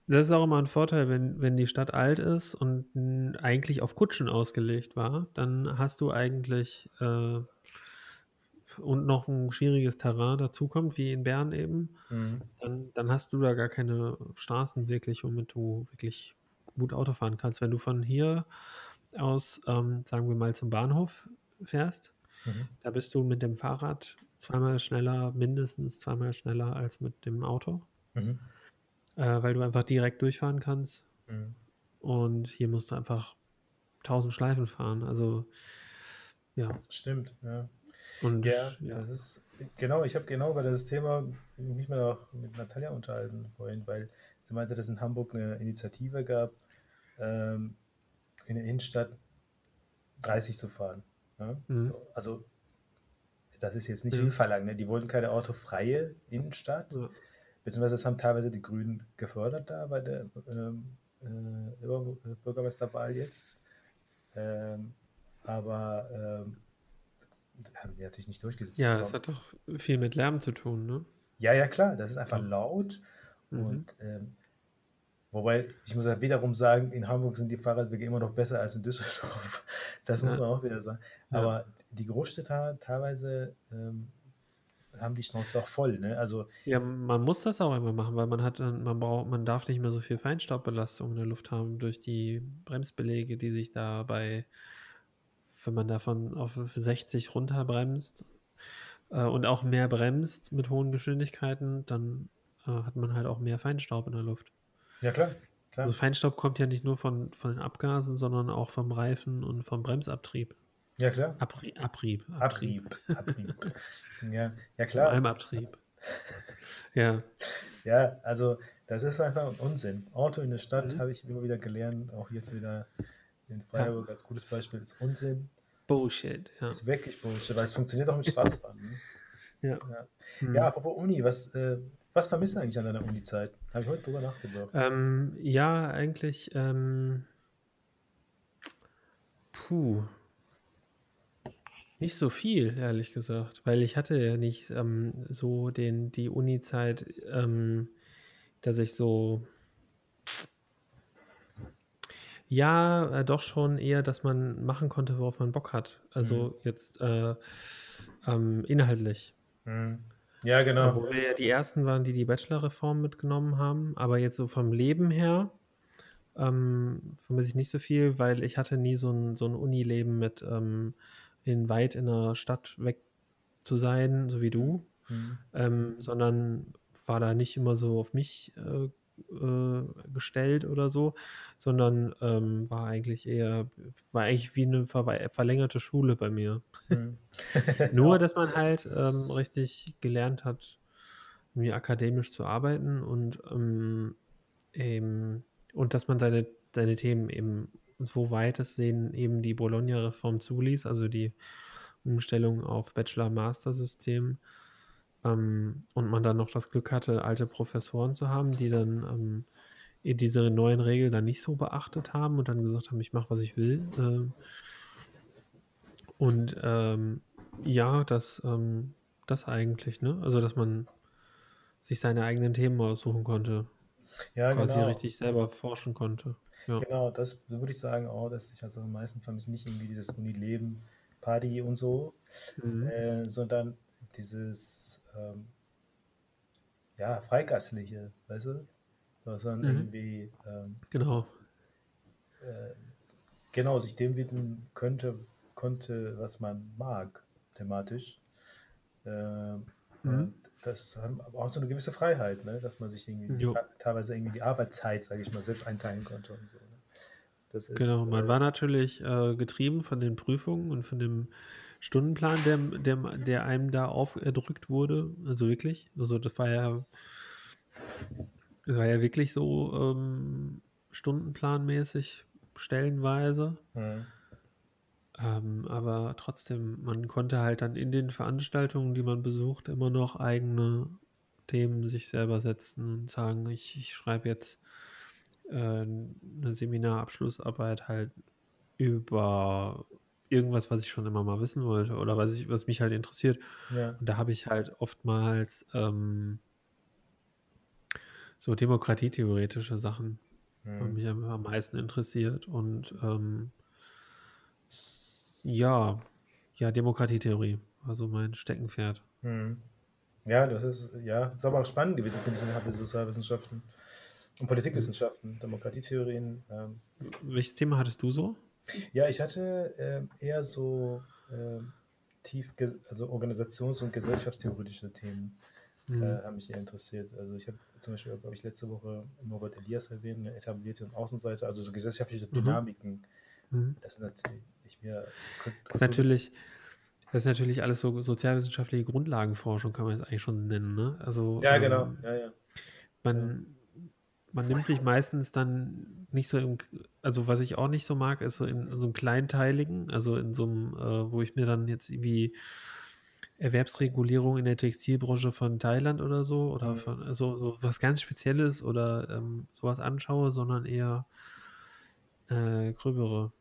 das ist auch immer ein Vorteil, wenn, wenn die Stadt alt ist und eigentlich auf Kutschen ausgelegt war, dann hast du eigentlich äh, und noch ein schwieriges Terrain dazukommt, wie in Bern eben, Mhm. dann, dann hast du da gar keine Straßen wirklich, womit du wirklich gut Auto fahren kannst. Wenn du von hier aus, ähm, sagen wir mal, zum Bahnhof fährst, Mhm. da bist du mit dem Fahrrad zweimal schneller, mindestens zweimal schneller als mit dem Auto, Mhm. äh, weil du einfach direkt durchfahren kannst. Mhm. Und hier musst du einfach 1000 Schleifen fahren. Also, ja. Stimmt, ja. Und Ja, ja. das ist genau, ich habe genau über das Thema mich mal auch mit Natalia unterhalten vorhin, weil sie meinte, dass es in Hamburg eine Initiative gab, ähm, in der Innenstadt 30 zu fahren. Ne? Mhm. So, also das ist jetzt nicht Ja. viel verlangt, ne? Die wollten keine autofreie Innenstadt, Ja. beziehungsweise das haben teilweise die Grünen gefördert da bei der ähm, äh, Bürgermeisterwahl jetzt. Ähm, aber ähm, haben die natürlich nicht durchgesetzt. ja, bekommen. es hat doch viel mit Lärm zu tun, ne? Ja, ja, klar, das ist einfach Ja. laut. Mhm. Und ähm, wobei, ich muss ja wiederum sagen, in Hamburg sind die Fahrradwege immer noch besser als in Düsseldorf. Das muss Ja. man auch wieder sagen. Ja. Aber die Großstädter teilweise ähm, haben die Schnauze auch voll. Ne? Also, Ja, man muss das auch immer machen, weil man hat man braucht, man darf nicht mehr so viel Feinstaubbelastung in der Luft haben durch die Bremsbeläge, die sich da bei, wenn man davon auf 60 runterbremst äh, und auch mehr bremst mit hohen Geschwindigkeiten, dann äh, hat man halt auch mehr Feinstaub in der Luft. ja klar, klar. Also Feinstaub kommt ja nicht nur von, von den Abgasen, sondern auch vom Reifen und vom Bremsabtrieb. Ja, klar. Abri Abrieb. Abrieb. Abrieb. ja, ja, klar. allem Abtrieb. Ja. Ja, also das ist einfach ein Unsinn. Auto in der Stadt Mhm. habe ich immer wieder gelernt, auch jetzt wieder in Freiburg als gutes Beispiel, ist Unsinn. Bullshit. Ja. Ist wirklich Bullshit, weil es funktioniert auch mit Straßenbahn. Ne? Ja. Ja. Hm. ja, apropos Uni, was, äh, was vermisst du eigentlich an deiner Uni-Zeit? Habe ich heute drüber nachgedacht. Ähm, ja, eigentlich. Ähm, puh. Nicht so viel, ehrlich gesagt, weil ich hatte ja nicht ähm, so den, die Uni-Zeit, ähm, dass ich so. Ja, äh, doch schon eher, dass man machen konnte, worauf man Bock hat. Also jetzt äh, ähm, inhaltlich. Hm. Ja, genau. Wo wir ja die ersten waren, die die Bachelor-Reform mitgenommen haben. Aber jetzt so vom Leben her ähm, vermisse ich nicht so viel, weil ich hatte nie so ein, so ein Unileben mit ähm, in weit in der Stadt weg zu sein, so wie du, Hm. ähm, sondern war da nicht immer so auf mich äh, äh, gestellt oder so, sondern ähm, war eigentlich eher, war eigentlich wie eine verwe- verlängerte Schule bei mir. Hm. Nur, dass man halt ähm, richtig gelernt hat, irgendwie akademisch zu arbeiten und, ähm, eben, und dass man seine, seine Themen eben so weit es denen eben die Bologna-Reform zuließ, also die Umstellung auf Bachelor-Master-System ähm, und man dann noch das Glück hatte, alte Professoren zu haben, die dann ähm, diese neuen Regeln dann nicht so beachtet haben und dann gesagt haben, ich mache, was ich will. Ähm, und ähm, ja, das, ähm, das eigentlich, ne? Also, dass man sich seine eigenen Themen aussuchen konnte. Ja, quasi genau. richtig selber forschen konnte. Ja. Genau, das würde ich sagen auch, dass ich also am meisten vermisse nicht irgendwie dieses Unileben, Party und so, Mhm. äh, sondern dieses ähm, ja, Freigeistliche, weißt du? Dass man Mhm. irgendwie ähm, Genau. äh, genau sich dem widmen könnte, konnte, was man mag, thematisch. Ähm, Mhm. das haben auch so eine gewisse Freiheit, ne? dass man sich irgendwie teilweise irgendwie die Arbeitszeit, sage ich mal, selbst einteilen konnte und so. Ne? Ist, Genau, man äh, war natürlich äh, getrieben von den Prüfungen und von dem Stundenplan, der, der, der einem da aufgedrückt wurde. Also wirklich. Also das war ja, das war ja wirklich so ähm, stundenplanmäßig stellenweise. mhm. Ähm, aber trotzdem, man konnte halt dann in den Veranstaltungen, die man besucht, immer noch eigene Themen sich selber setzen und sagen, ich, ich schreibe jetzt äh, eine Seminarabschlussarbeit halt über irgendwas, was ich schon immer mal wissen wollte oder was, ich, was mich halt interessiert. ja. Und da habe ich halt oftmals ähm, so demokratietheoretische Sachen Mhm. mich am meisten interessiert und ähm, ja, ja, Demokratietheorie, also mein Steckenpferd. Mhm. Ja, das ist, ja, ist aber auch spannend gewesen, finde ich, innerhalb der Sozialwissenschaften und Politikwissenschaften, Demokratietheorien. Ähm. Welches Thema hattest du so? Ja, ich hatte ähm, eher so ähm, tief, also organisations- und gesellschaftstheoretische Themen Hm. äh, haben mich eher interessiert. Also ich habe zum Beispiel, glaube ich, letzte Woche Norbert Elias erwähnt, eine etablierte und Außenseite, also so gesellschaftliche Mhm. Dynamiken. Mhm. Das sind natürlich nicht mehr. Das ist natürlich, das ist natürlich alles so sozialwissenschaftliche Grundlagenforschung, kann man es eigentlich schon nennen, ne? Also Ja, genau. ähm, Ja, ja. man, man nimmt sich meistens dann nicht so im, also was ich auch nicht so mag, ist so in, so einem kleinteiligen, also in so einem, äh, wo ich mir dann jetzt irgendwie Erwerbsregulierung in der Textilbranche von Thailand oder so oder Mhm. von also so was ganz Spezielles oder ähm, sowas anschaue, sondern eher äh, gröbere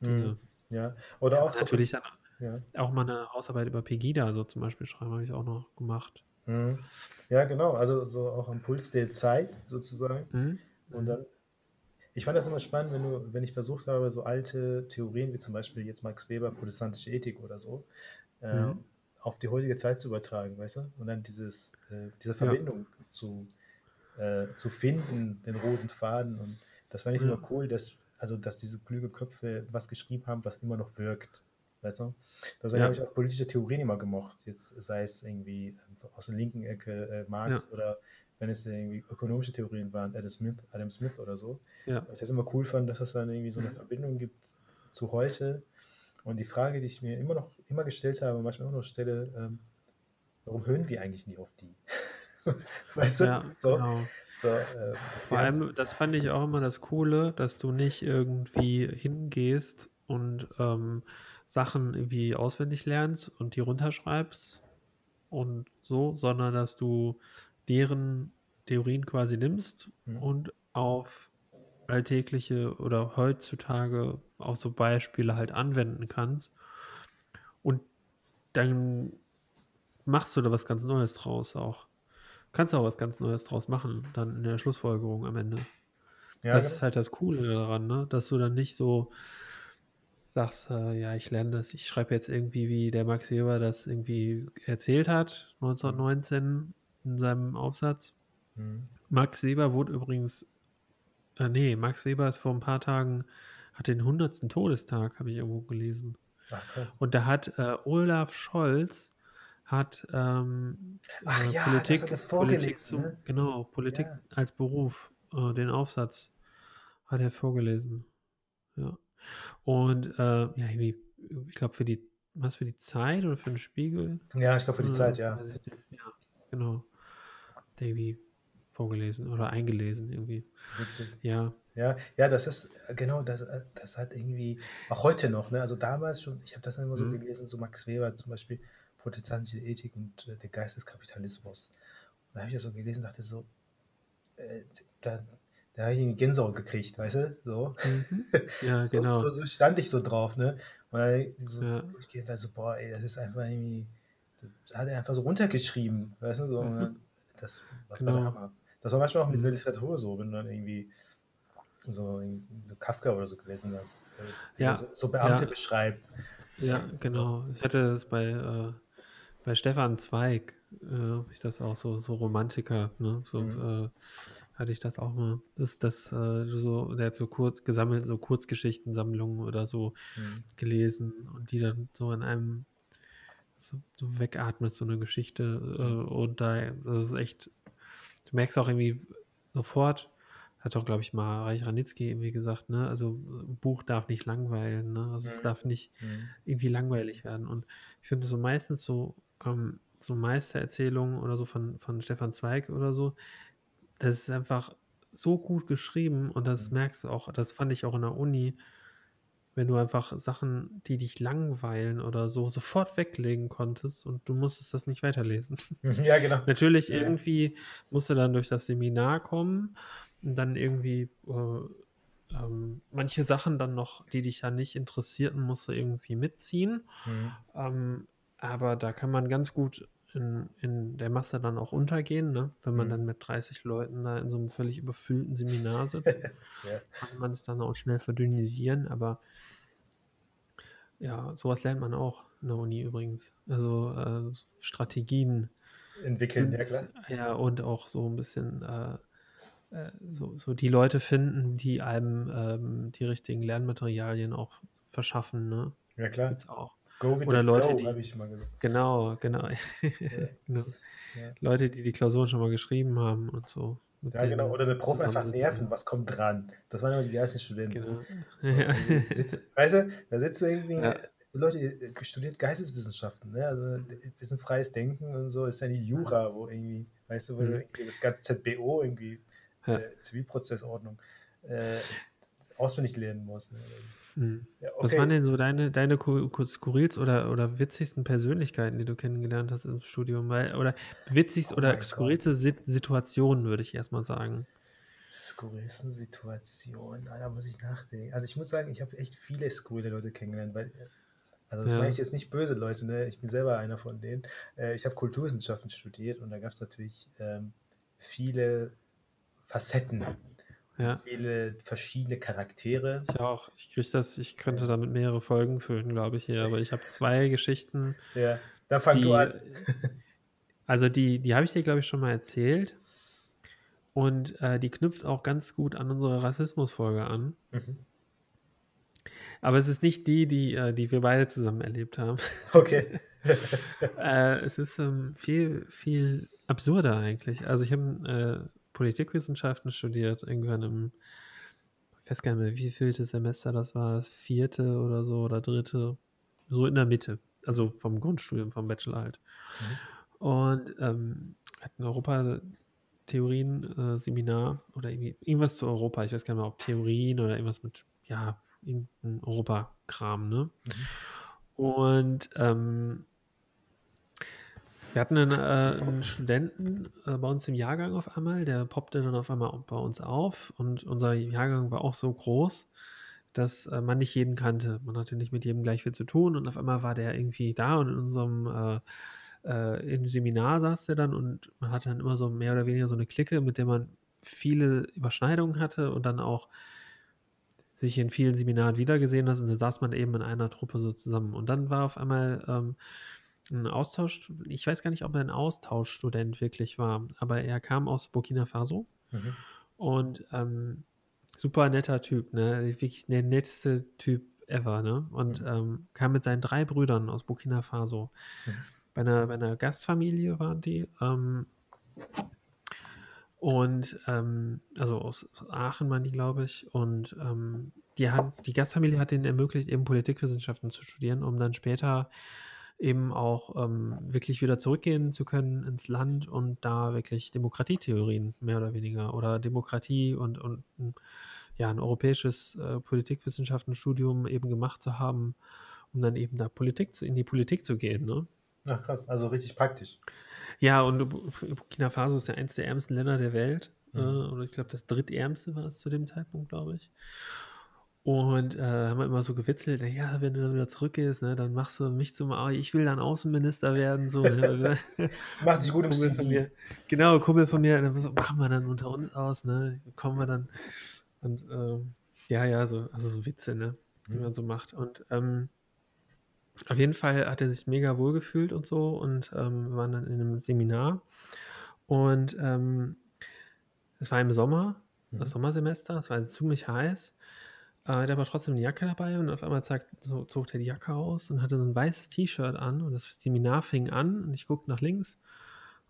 Dinge. Mhm. Ja. Oder auch so- Natürlich dann Ja. auch mal eine Hausarbeit über Pegida so zum Beispiel schreiben, habe ich auch noch gemacht. Mhm. Ja, genau. Also so auch am Puls der Zeit sozusagen. Mhm. Und dann, ich fand das immer spannend, wenn du, wenn ich versucht habe, so alte Theorien wie zum Beispiel jetzt Max Weber, protestantische Ethik oder so, äh, Mhm. auf die heutige Zeit zu übertragen, weißt du? Und dann dieses, äh, diese Ja. Verbindung zu, äh, zu finden, den roten Faden. Und das fand ich Ja. immer cool, dass, also dass diese kluge Köpfe was geschrieben haben, was immer noch wirkt. Weißt du? Deswegen Ja. habe ich auch politische Theorien immer gemocht. Jetzt sei es irgendwie ähm, aus der linken Ecke äh, Marx oder wenn es irgendwie ökonomische Theorien waren, Adam Smith, Adam Smith oder so. Ja. Was ich jetzt immer cool fand, dass es dann irgendwie so eine Verbindung gibt zu heute. Und die Frage, die ich mir immer noch immer gestellt habe, und manchmal immer noch stelle, ähm, warum hören wir eigentlich nie auf die? weißt du? Ja, so, genau. so, äh, Vor allem, das fand ich auch immer das Coole, dass du nicht irgendwie hingehst und ähm, Sachen irgendwie auswendig lernst und die runterschreibst und so, sondern dass du deren Theorien quasi nimmst Mhm. und auf alltägliche oder heutzutage auf so Beispiele halt anwenden kannst. Und dann machst du da was ganz Neues draus auch. Kannst auch was ganz Neues draus machen, dann in der Schlussfolgerung am Ende. ja, das genau. ist halt das Coole daran, ne? dass du dann nicht so sagst, äh, ja, ich lerne das, ich schreibe jetzt irgendwie, wie der Max Weber das irgendwie erzählt hat, 1919 in seinem Aufsatz. Mhm. Max Weber wurde übrigens, äh, nee, Max Weber ist vor ein paar Tagen, hat den 100. Todestag, habe ich irgendwo gelesen. Ach. Und da hat äh, Olaf Scholz hat ähm, Ach äh, ja, das Politik, hat Politik zum, ne? genau, Politik Ja. als Beruf, äh, den Aufsatz hat er vorgelesen. Ja. Und äh, ja, irgendwie, ich glaube für die, was für die Zeit oder für den Spiegel? Ja, ich glaube für die Äh, Zeit, ja. Ja, genau. Irgendwie vorgelesen oder eingelesen irgendwie. Ja, Ja, ja, das ist, äh, genau, das, äh, das hat irgendwie, auch heute noch, ne? Also damals schon, ich habe das immer so Mhm. gelesen, so Max Weber zum Beispiel, Protestantische Ethik und äh, der Geist des Kapitalismus. Da habe ich das so gelesen und dachte so, äh, da, da habe ich irgendwie Gänsehaut gekriegt, weißt du? So. Mhm. Ja, So, genau. so, so stand ich so drauf, ne? Weil so Ja. durchgehend da so, boah, ey, das ist einfach irgendwie, das hat er einfach so runtergeschrieben, weißt du? So, und Mhm. dann- das, das war Genau. der Hammer. Das war manchmal auch mit Mhm. der Literatur so, wenn du dann irgendwie so so Kafka oder so gelesen hast. äh, Ja, So, so Beamte ja. beschreibt. Ja, genau. Ich hatte es bei, äh, bei Stefan Zweig, äh, ich das auch so, so Romantiker, ne? So Mhm. äh, hatte ich das auch mal. Das, das, äh, so, der hat so kurz gesammelt, so Kurzgeschichtensammlungen oder so Mhm. gelesen und die dann so in einem so, so wegatmest, so eine Geschichte. Äh, und da, das ist echt, du merkst auch irgendwie sofort, hat auch, glaube ich, mal Reich Ranitzky irgendwie gesagt, ne? Also ein Buch darf nicht langweilen, ne? Also es Mhm. darf nicht Mhm. irgendwie langweilig werden. Und ich finde so meistens so, ähm, so Meistererzählungen oder so von, von Stefan Zweig oder so, das ist einfach so gut geschrieben und das Mhm. merkst du auch, das fand ich auch in der Uni, wenn du einfach Sachen, die dich langweilen oder so, sofort weglegen konntest und du musstest das nicht weiterlesen. Ja, genau. Natürlich Ja, ja. irgendwie musst du dann durch das Seminar kommen und dann irgendwie äh, ähm, manche Sachen dann noch, die dich ja nicht interessierten, musst du irgendwie mitziehen. Mhm. Ähm, aber da kann man ganz gut in, in der Masse dann auch untergehen, ne? wenn man Mhm. dann mit 30 Leuten da in so einem völlig überfüllten Seminar sitzt Ja. kann man es dann auch schnell verdünnisieren, aber ja, sowas lernt man auch in der Uni übrigens. Also äh, Strategien Entwickeln, ja und, klar. ja, und auch so ein bisschen äh, äh, so, so die Leute finden, die einem ähm, die richtigen Lernmaterialien auch verschaffen, ne? Ja klar. Gibt's auch. Go with Oder the Leute, flow, die, habe ich mal gesagt. genau, genau, Ja. genau. Ja. Leute, die die Klausuren schon mal geschrieben haben und so. Ja, genau. Oder der Prof einfach nerven, was kommt dran. Das waren immer die ersten Studenten. Genau. So, irgendwie sitzt, weißt du, da sitzt irgendwie, Ja. die Leute äh, studiert Geisteswissenschaften, ne? Also ein bisschen freies Denken und so ist ja nicht Jura, wo irgendwie, weißt du, wo Mhm. irgendwie das ganze ZBO irgendwie, Ja. äh, Zivilprozessordnung, äh, auswendig lernen musst. Ne? Hm. Ja, Was okay. waren denn so deine, deine ku- ku- skurrilsten oder, oder witzigsten Persönlichkeiten, die du kennengelernt hast im Studium? Weil, oder witzigst Oh oder skurrilste Sit Situationen, würde ich erstmal sagen. Skurrilsten Situationen, ah, da muss ich nachdenken. Also ich muss sagen, ich habe echt viele skurrile Leute kennengelernt, weil, also das Ja. meine ich jetzt nicht böse Leute, ne? ich bin selber einer von denen. Äh, ich habe Kulturwissenschaften studiert und da gab es natürlich ähm, viele Facetten, Ja, viele verschiedene Charaktere. ich auch. Ich krieg das, ich könnte damit mehrere Folgen füllen, glaube ich, hier, aber ich habe zwei Geschichten, Ja, da fang die, du an. also die, die habe ich dir, glaube ich, schon mal erzählt. Und äh, die knüpft auch ganz gut an unsere Rassismusfolge an. Mhm. Aber es ist nicht die, die, äh, die wir beide zusammen erlebt haben. Okay. Äh, es ist ähm, viel, viel absurder eigentlich. Also ich habe äh, Politikwissenschaften studiert, irgendwann im, ich weiß gar nicht mehr, wie vielte Semester das war, vierte oder so oder dritte, so in der Mitte. Also vom Grundstudium, vom Bachelor halt. Mhm. Und ähm, hatten Europatheorien-Seminar oder irgendwie, irgendwas zu Europa. Ich weiß gar nicht mehr, ob Theorien oder irgendwas mit, ja, irgendein Europakram, ne? Mhm. Und ähm, wir hatten einen, äh, einen Studenten äh, bei uns im Jahrgang auf einmal, der poppte dann auf einmal bei uns auf und unser Jahrgang war auch so groß, dass äh, man nicht jeden kannte. Man hatte nicht mit jedem gleich viel zu tun und auf einmal war der irgendwie da und in unserem äh, äh, im Seminar saß der dann und man hatte dann immer so mehr oder weniger so eine Clique, mit der man viele Überschneidungen hatte und dann auch sich in vielen Seminaren wiedergesehen hat und da saß man eben in einer Truppe so zusammen. Und dann war auf einmal ähm, ein Austausch, ich weiß gar nicht, ob er ein Austauschstudent wirklich war, aber er kam aus Burkina Faso Mhm. und ähm, super netter Typ, ne? Wirklich der netteste Typ ever, ne? Und Mhm. ähm, kam mit seinen drei Brüdern aus Burkina Faso. Mhm. Bei, einer, bei einer Gastfamilie waren die. Ähm, und ähm, also aus Aachen waren die, glaube ich. Und ähm, die, hat, die Gastfamilie hat ihnen ermöglicht, eben Politikwissenschaften zu studieren, um dann später eben auch ähm, wirklich wieder zurückgehen zu können ins Land und da wirklich Demokratietheorien mehr oder weniger oder Demokratie und, und ja, ein europäisches äh, Politikwissenschaftenstudium eben gemacht zu haben, um dann eben da Politik zu, in die Politik zu gehen. Ne? Ach krass, also richtig praktisch. Ja, und Burkina Faso ist ja eines der ärmsten Länder der Welt. Mhm. Äh, oder ich glaube, das drittärmste war es zu dem Zeitpunkt, glaube ich. Und äh, haben wir immer so gewitzelt, ja, wenn du dann wieder zurückgehst, ne, dann machst du mich zum, oh, ich will dann Außenminister werden, so. Ne? Macht sich gut im Kumpel von mir. Genau, Kumpel von mir, dann machen wir dann unter uns aus, ne, kommen wir dann und äh, ja, ja, so, also so Witze, ne, die mhm. man so macht. Und ähm, auf jeden Fall hat er sich mega wohl gefühlt und so und ähm, wir waren dann in einem Seminar und ähm, es war im Sommer, das mhm. Sommersemester, es war ziemlich heiß äh, der war trotzdem eine Jacke dabei und auf einmal zeigt, zog er die Jacke aus und hatte so ein weißes T-Shirt an und das Seminar fing an und ich guckte nach links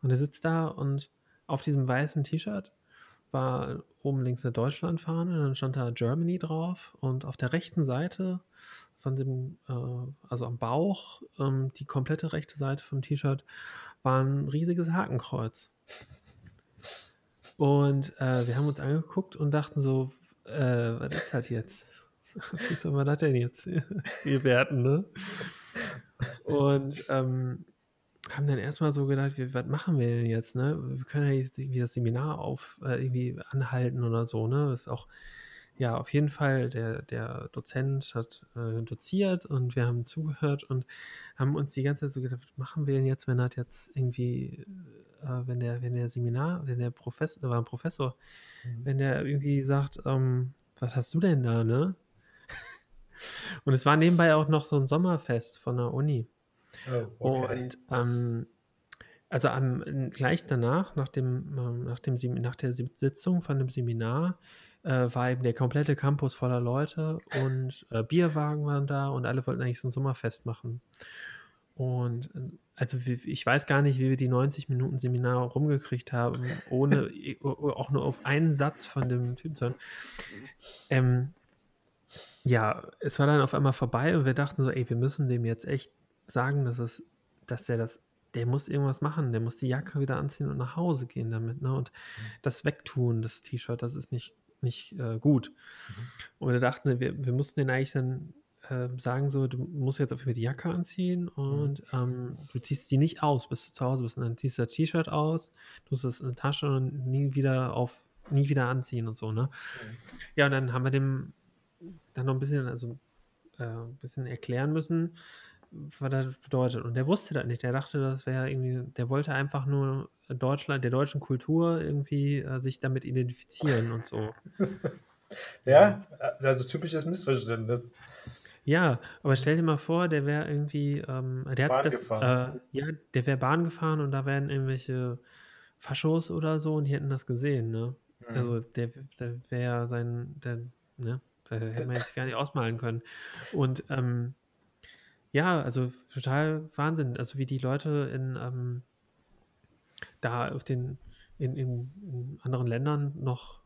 und er sitzt da und auf diesem weißen T-Shirt war oben links eine Deutschlandfahne, dann stand da Germany drauf und auf der rechten Seite von dem, äh, also am Bauch, ähm, die komplette rechte Seite vom T-Shirt war ein riesiges Hakenkreuz. Und äh, wir haben uns angeguckt und dachten so, äh, was ist das jetzt? Wie soll man das denn jetzt bewerten, ne? Und ähm, haben dann erstmal so gedacht, wie, was machen wir denn jetzt, ne? Wir können ja jetzt irgendwie das Seminar auf äh, irgendwie anhalten oder so, ne? Das ist auch, ja, auf jeden Fall, der, der Dozent hat äh, doziert und wir haben zugehört und haben uns die ganze Zeit so gedacht, was machen wir denn jetzt, wenn das jetzt irgendwie äh, wenn der, wenn der Seminar, wenn der Professor, da war ein Professor, mhm. wenn der irgendwie sagt, ähm, was hast du denn da, ne? Und es war nebenbei auch noch so ein Sommerfest von der Uni. Oh, okay. Und ähm, also am, gleich danach, nach, dem, ähm, nach, dem, nach der Sitzung von dem Seminar, äh, war eben der komplette Campus voller Leute und äh, Bierwagen waren da und alle wollten eigentlich so ein Sommerfest machen. Und äh, also ich weiß gar nicht, wie wir die 90 Minuten Seminar rumgekriegt haben, ohne auch nur auf einen Satz von dem Typen zu hören. Ähm, ja, es war dann auf einmal vorbei und wir dachten so, ey, wir müssen dem jetzt echt sagen, dass es, dass der das, der muss irgendwas machen, der muss die Jacke wieder anziehen und nach Hause gehen damit, ne? Und mhm. das wegtun, das T-Shirt, das ist nicht, nicht äh, gut. Mhm. Und wir dachten, wir, wir mussten den eigentlich dann äh, sagen so, du musst jetzt auf jeden Fall die Jacke anziehen und mhm. ähm, du ziehst sie nicht aus, bis du zu Hause bist. Und dann ziehst du das T-Shirt aus, tust es in die Tasche und nie wieder auf, nie wieder anziehen und so, ne? Mhm. Ja, und dann haben wir dem dann noch ein bisschen, also äh, ein bisschen erklären müssen, was das bedeutet. Und der wusste das nicht. Der dachte, das wäre irgendwie, der wollte einfach nur Deutschland, der deutschen Kultur irgendwie äh, sich damit identifizieren und so. ja, also typisches Missverständnis. Ja, aber stell dir mal vor, der wäre irgendwie, ähm, der hat das, äh, ja, der wäre Bahn gefahren und da wären irgendwelche Faschos oder so und die hätten das gesehen, ne? Mhm. Also der, der wäre sein, der, ne? Da hätte man sich gar nicht ausmalen können. Und ähm, ja, also total Wahnsinn. Also wie die Leute in ähm, da auf den in, in, in anderen Ländern noch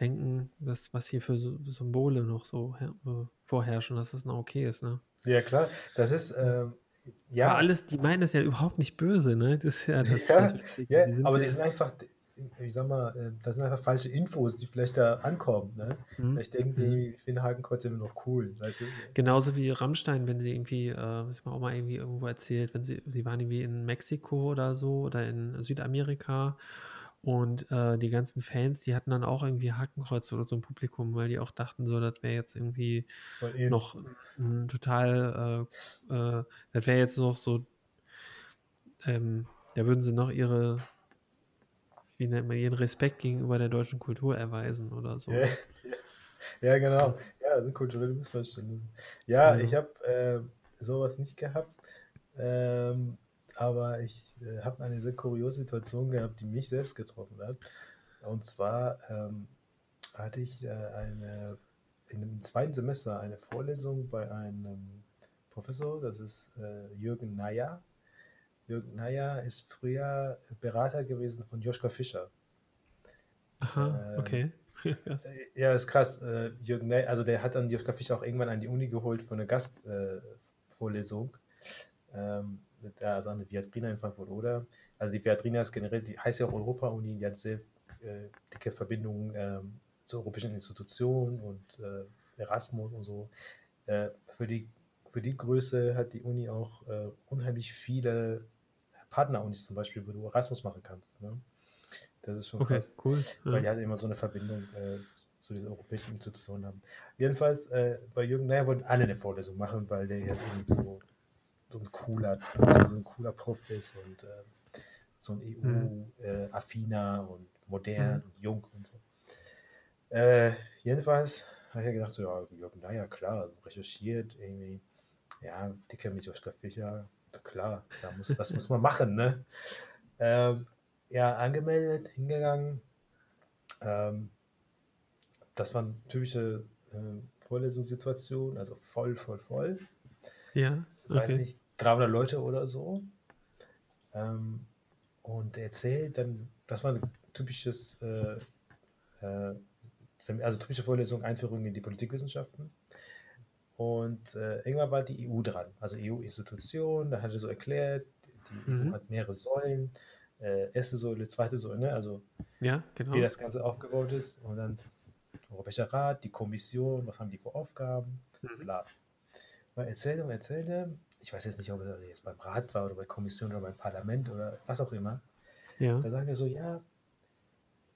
denken, dass, was hier für Symbole noch so äh, vorherrschen, dass das noch okay ist, ne? Ja, klar. Das ist, ähm, ja. Aber alles, die meinen das ja überhaupt nicht böse, ne? Das ist ja, das, ja, das ja die aber die sind einfach, ich sag mal, äh, das sind einfach falsche Infos, die vielleicht da ankommen, ne? Mhm. Vielleicht denken die, mhm. ich finde Hakenkreuz immer noch cool, weißt du? Genauso wie Rammstein, wenn sie irgendwie, äh, das mal auch mal irgendwie irgendwo erzählt, wenn sie, sie waren irgendwie in Mexiko oder so oder in Südamerika und äh, die ganzen Fans, die hatten dann auch irgendwie Hakenkreuz oder so im Publikum, weil die auch dachten, so, das wäre jetzt irgendwie noch ein total, äh, äh, das wäre jetzt noch so, ähm, da würden sie noch ihre, wie nennt man, ihren Respekt gegenüber der deutschen Kultur erweisen oder so. Ja, ja genau. Ja, sind kulturelle Missverständnisse. Ja, ja. ich habe äh, sowas nicht gehabt, ähm, aber ich äh, habe eine sehr kuriose Situation gehabt, die mich selbst getroffen hat. Und zwar ähm, hatte ich äh, eine, in dem zweiten Semester eine Vorlesung bei einem Professor, das ist äh, Jürgen Naja. Jürgen Naja ist früher Berater gewesen von Joschka Fischer. Aha, ähm, okay. ja, ist krass. Äh, Jürgen also der hat dann Joschka Fischer auch irgendwann an die Uni geholt für eine Gastvorlesung. ähm, also an der Viadrina in Frankfurt oder. Also die Viadrina ist generell, die heißt ja auch Europa-Uni, die hat sehr äh, dicke Verbindungen ähm, zu europäischen Institutionen und äh, Erasmus und so. Äh, für, die, für die Größe hat die Uni auch äh, unheimlich viele Partnerunis zum Beispiel, wo du Erasmus machen kannst. Ne? Das ist schon Okay, krass, cool. weil Ja. die halt immer so eine Verbindung äh, zu diesen europäischen Institutionen haben. Jedenfalls, äh, bei Jürgen Nair wollten alle eine Vorlesung machen, weil der irgendwie so, so ein cooler, so ein cooler Prof ist und äh, so ein Mhm. EU-affiner und modern Mhm. und jung und so. Äh, jedenfalls habe ich ja gedacht, so, ja, Jürgen Nair, klar, recherchiert, irgendwie, ja, dicker mit Joschka Fischer, klar, da muss, das muss man machen, ne? Ähm, ja, angemeldet, hingegangen. Ähm, das waren typische äh, Vorlesungssituationen, also voll, voll, voll. Ja, Weiß okay. nicht, 300 Leute oder so. Ähm, und er erzählt dann, das war ein typisches, äh, äh, also typische Vorlesung, Einführung in die Politikwissenschaften. Und äh, irgendwann war die EU dran, also EU-Institution, da hat er so erklärt, die Mhm. EU hat mehrere Säulen, äh, erste Säule, zweite Säule, ne? also Ja, genau. wie das Ganze aufgebaut ist. Und dann Europäischer Rat, die Kommission, was haben die für Aufgaben, Mhm. bla. Erzählte und erzählte, ich weiß jetzt nicht, ob er jetzt beim Rat war oder bei Kommission oder beim Parlament oder was auch immer. Ja. Da sagt er so, ja,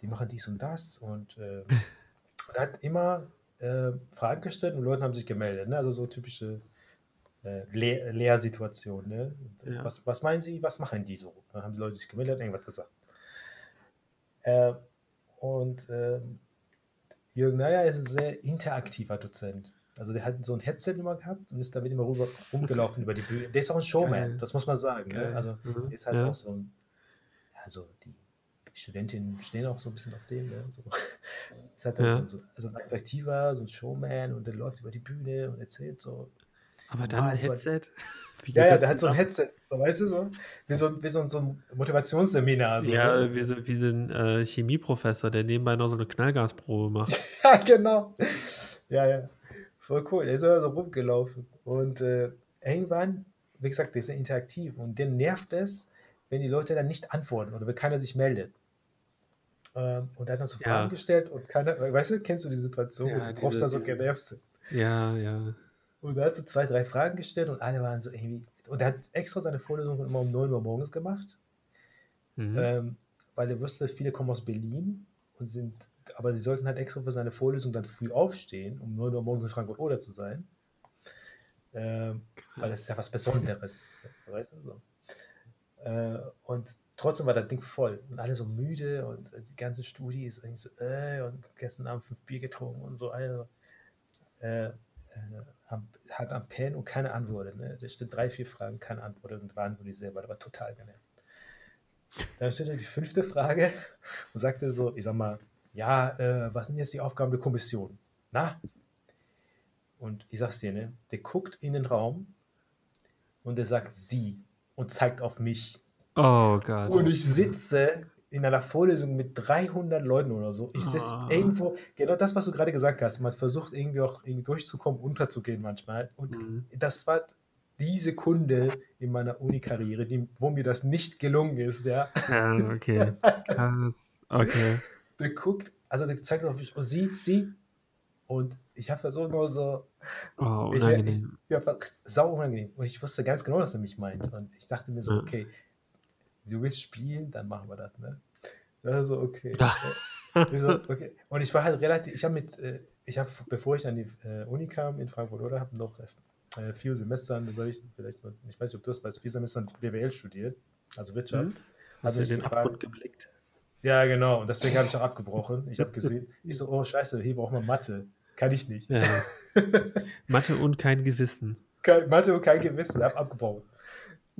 die machen dies und das und, äh, und er hat immer äh, Fragen gestellt und Leute haben sich gemeldet. Ne? Also so typische äh, Lehr Lehrsituation. Ne? Ja. Was, was meinen Sie, was machen die so? Dann haben die Leute sich gemeldet und irgendwas gesagt. Äh, und ähm, Jürgen Nayer ist ein sehr interaktiver Dozent. Also der hat so ein Headset immer gehabt und ist damit immer rüber rumgelaufen über die Bühne. Der ist auch ein Showman, Geil. das muss man sagen. Ne? Also Mhm. der ist halt Ja. auch so ein, also die Studentinnen stehen auch so ein bisschen auf dem. Ne? So. Ist halt Ja. so, so ein attraktiver, so ein Showman und der läuft über die Bühne und erzählt so. Aber dann ein Normal so ein- Headset? Ja, ja, der hat so ein ab? Headset, so, weißt du so? Wie so, wie so, so ein Motivationsseminar. So, Ja, du? wie so, wie so ein äh, Chemieprofessor, der nebenbei noch so eine Knallgasprobe macht. Ja, genau. Ja, ja. Voll cool. Der ist immer so rumgelaufen. Und äh, irgendwann, wie gesagt, der ist ja interaktiv. Und den nervt es, wenn die Leute dann nicht antworten oder wenn keiner sich meldet. Ähm, und er hat dann so Ja. Fragen gestellt und keiner, weißt du, kennst du die Situation, wo Ja, die Profs da so genervt sind? Ja, ja. Und er hat so zwei, drei Fragen gestellt und alle waren so irgendwie. Und er hat extra seine Vorlesung immer um 9 Uhr morgens gemacht. Mhm. ähm, weil er wusste, viele kommen aus Berlin und sind, aber sie sollten halt extra für seine Vorlesung dann früh aufstehen, um 9 Uhr morgens in Frankfurt oder zu sein. Ähm, weil das ist ja was Besonderes. Weißt du, so. äh, und trotzdem war das Ding voll und alle so müde und die ganze Studie ist irgendwie so, äh, und gestern Abend fünf Bier getrunken und so, also, äh, am, halb am Pen und keine Antwort. Ne? Da steht drei, vier Fragen, keine Antwort und beantworte ich selber, das war total genervt. Dann stellte er die fünfte Frage und sagte so, ich sag mal, ja, äh, was sind jetzt die Aufgaben der Kommission? Na? Und ich sag's dir, ne, der guckt in den Raum und der sagt sie und zeigt auf mich. Oh Gott. Und ich sitze in einer Vorlesung mit 300 Leuten oder so. Ich sitze Ah. irgendwo, genau das, was du gerade gesagt hast. Man versucht irgendwie auch irgendwie durchzukommen, unterzugehen manchmal. Und Mhm. das war die Sekunde in meiner Uni-Karriere, wo mir das nicht gelungen ist, ja. Ja, okay. Krass. Okay. Der guckt, also der zeigt auf mich, oh, sie, sie. Und ich habe versucht nur so, Oh, Ich- unangenehm. ja, war sau unangenehm. Und ich wusste ganz genau, was er mich meint. Und ich dachte mir so, okay, du willst spielen, dann machen wir das, ne? Also, okay. Ja. Ich so, okay. Und ich war halt relativ, ich habe mit, äh, ich habe, bevor ich an die äh, Uni kam in Frankfurt, oder, habe noch äh, vier Semestern, soll ich vielleicht, noch- ich weiß nicht, ob du das weißt, vier Semestern BWL studiert, also Wirtschaft. Hm? Hast du den gefragt- Abgrund geblickt? Ja, genau. Und deswegen habe ich auch abgebrochen. Ich habe gesehen, ich so, oh, scheiße, hier braucht man Mathe. Kann ich nicht. Ja. Mathe und kein Gewissen. kein, Mathe und kein Gewissen, hab abgebaut.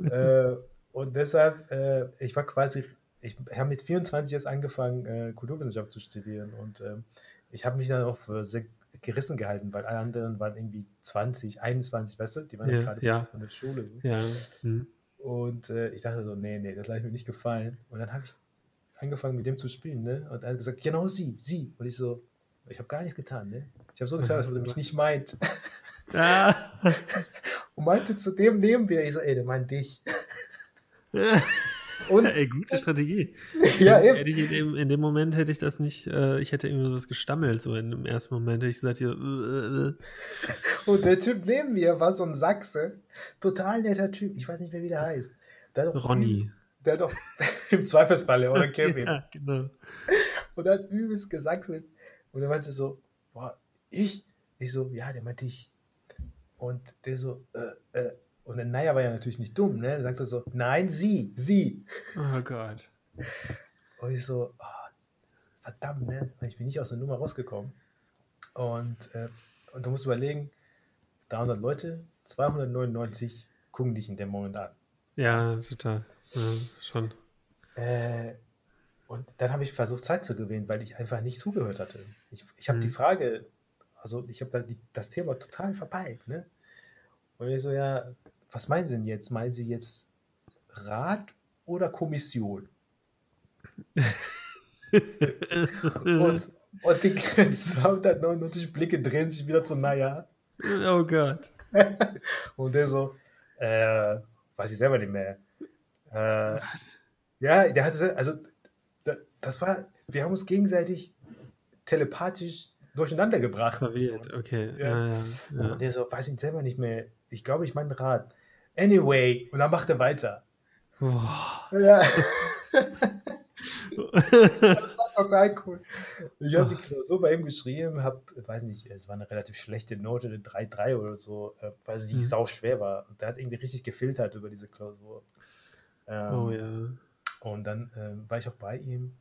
äh, und deshalb, äh, ich war quasi, ich habe mit 24 erst angefangen, äh, Kulturwissenschaft zu studieren und ähm, ich habe mich dann auch für sehr gerissen gehalten, weil alle anderen waren irgendwie 20, 21, weißt du, die waren Ja, gerade ja. von der Schule. So. Ja. Hm. Und äh, ich dachte so, nee, nee, das lasse ich mir nicht gefallen. Und dann habe ich angefangen mit dem zu spielen, ne? Und er hat gesagt, genau sie, sie. Und ich so, ich habe gar nichts getan, ne? Ich habe so getan, ob er mich nicht meint. Ah. und meinte zu dem neben mir, ich so, ey, der meint dich. Und, Ey, gute Strategie. ja, eben. In, dem, in dem Moment hätte ich das nicht, äh, ich hätte irgendwie was gestammelt, so in dem ersten Moment hätte ich gesagt, hier, äh, äh. Und der Typ neben mir war so ein Sachse, total netter Typ, ich weiß nicht mehr, wie der heißt. Der Ronny. Der hat doch im Zweifelsfall, oder Kevin. ja, genau. Und er hat übelst gesachselt. Und er meinte so, boah, ich? Ich so, ja, der meinte ich. Und der so, äh, äh, und der Naya war ja natürlich nicht dumm, ne? Er sagte so, nein, sie, sie. Oh Gott. Und ich so, oh, verdammt, ne? Ich bin nicht aus der Nummer rausgekommen. Und, äh, und du musst überlegen, 300 Leute, 299 gucken dich in dem Moment an. Ja, total. Ja, schon. Äh, und dann habe ich versucht, Zeit zu gewinnen, weil ich einfach nicht zugehört hatte. Ich, ich habe mhm. die Frage, also ich habe das Thema total verpeilt. Ne? Und ich so, ja, was meinen Sie denn jetzt? Meinen Sie jetzt Rat oder Kommission? und, und die 299 Blicke drehen sich wieder zu Naya. Oh Gott. und der so, äh, weiß ich selber nicht mehr. Äh, ja, der hat also das war, wir haben uns gegenseitig telepathisch durcheinander gebracht. Verwirrt, okay. Ja. Ja, ja, Und der so, weiß ich selber nicht mehr. Ich glaube, ich meine Rat. Anyway, und dann macht er weiter. Oh. Ja. das war total cool. Ich habe die Klausur bei ihm geschrieben, habe, weiß nicht, es war eine relativ schlechte Note, eine 3-3 oder so, äh, weil sie mhm. sau schwer war. Und der hat irgendwie richtig gefiltert über diese Klausur. Ähm, oh ja. Und dann äh, war ich auch bei ihm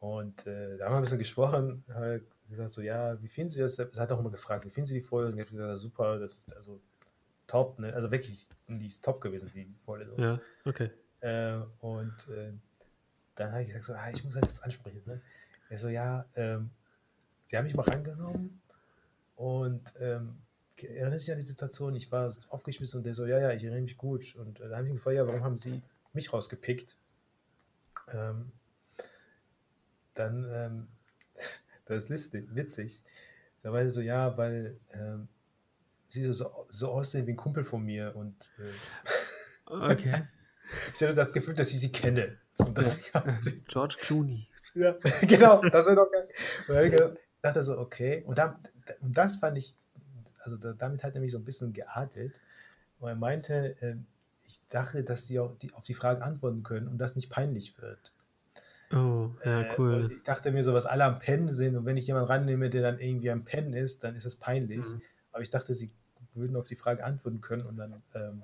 und äh, da haben wir ein bisschen gesprochen, habe gesagt so, ja, wie finden Sie das? Er hat auch immer gefragt, wie finden Sie die Vorlesung? Ich habe gesagt, super, das ist also top, ne? also wirklich, die ist top gewesen, die Vorlesung. Ja, okay. Äh, und äh, dann habe ich gesagt, so, ah, ich muss das jetzt ansprechen. Ne? Er so, ja, ähm, sie haben mich mal rangenommen und ähm, erinnert sich an die Situation, ich war aufgeschmissen und der so, ja, ja, ich erinnere mich gut. Und äh, dann habe ich ihn gefragt, ja, warum haben sie mich rausgepickt? Ähm, dann, ähm, das ist lustig, witzig. Da war sie so, ja, weil ähm, sie so, so aussehen wie ein Kumpel von mir und äh, okay. ich hatte das Gefühl, dass ich sie kenne. Und dass ja. ich George Clooney. Ja, genau, das wäre doch geil. Und ich dachte so, okay. Und, dann, und das fand ich, also damit hat er mich so ein bisschen geadelt. Und er meinte, äh, ich dachte, dass die auch die, auf die Fragen antworten können und das nicht peinlich wird. Oh, ja, äh, cool. Äh, ich dachte mir so, was alle am Pennen sind und wenn ich jemanden rannehme, der dann irgendwie am Pennen ist, dann ist es peinlich. Mhm. Aber ich dachte, sie würden auf die Frage antworten können und dann ähm,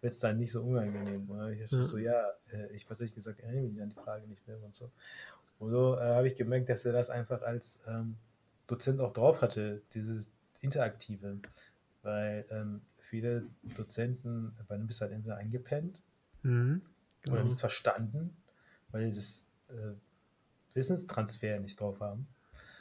wird es dann nicht so unangenehm. Oder? Ich ja. so, ja, äh, ich tatsächlich gesagt, erinnere mich an die Frage nicht mehr und so. Und so äh, habe ich gemerkt, dass er das einfach als ähm, Dozent auch drauf hatte, dieses Interaktive. Weil ähm, viele Dozenten, bei einem bist halt entweder eingepennt mhm, genau. oder nicht verstanden, weil sie das äh, Wissenstransfer nicht drauf haben.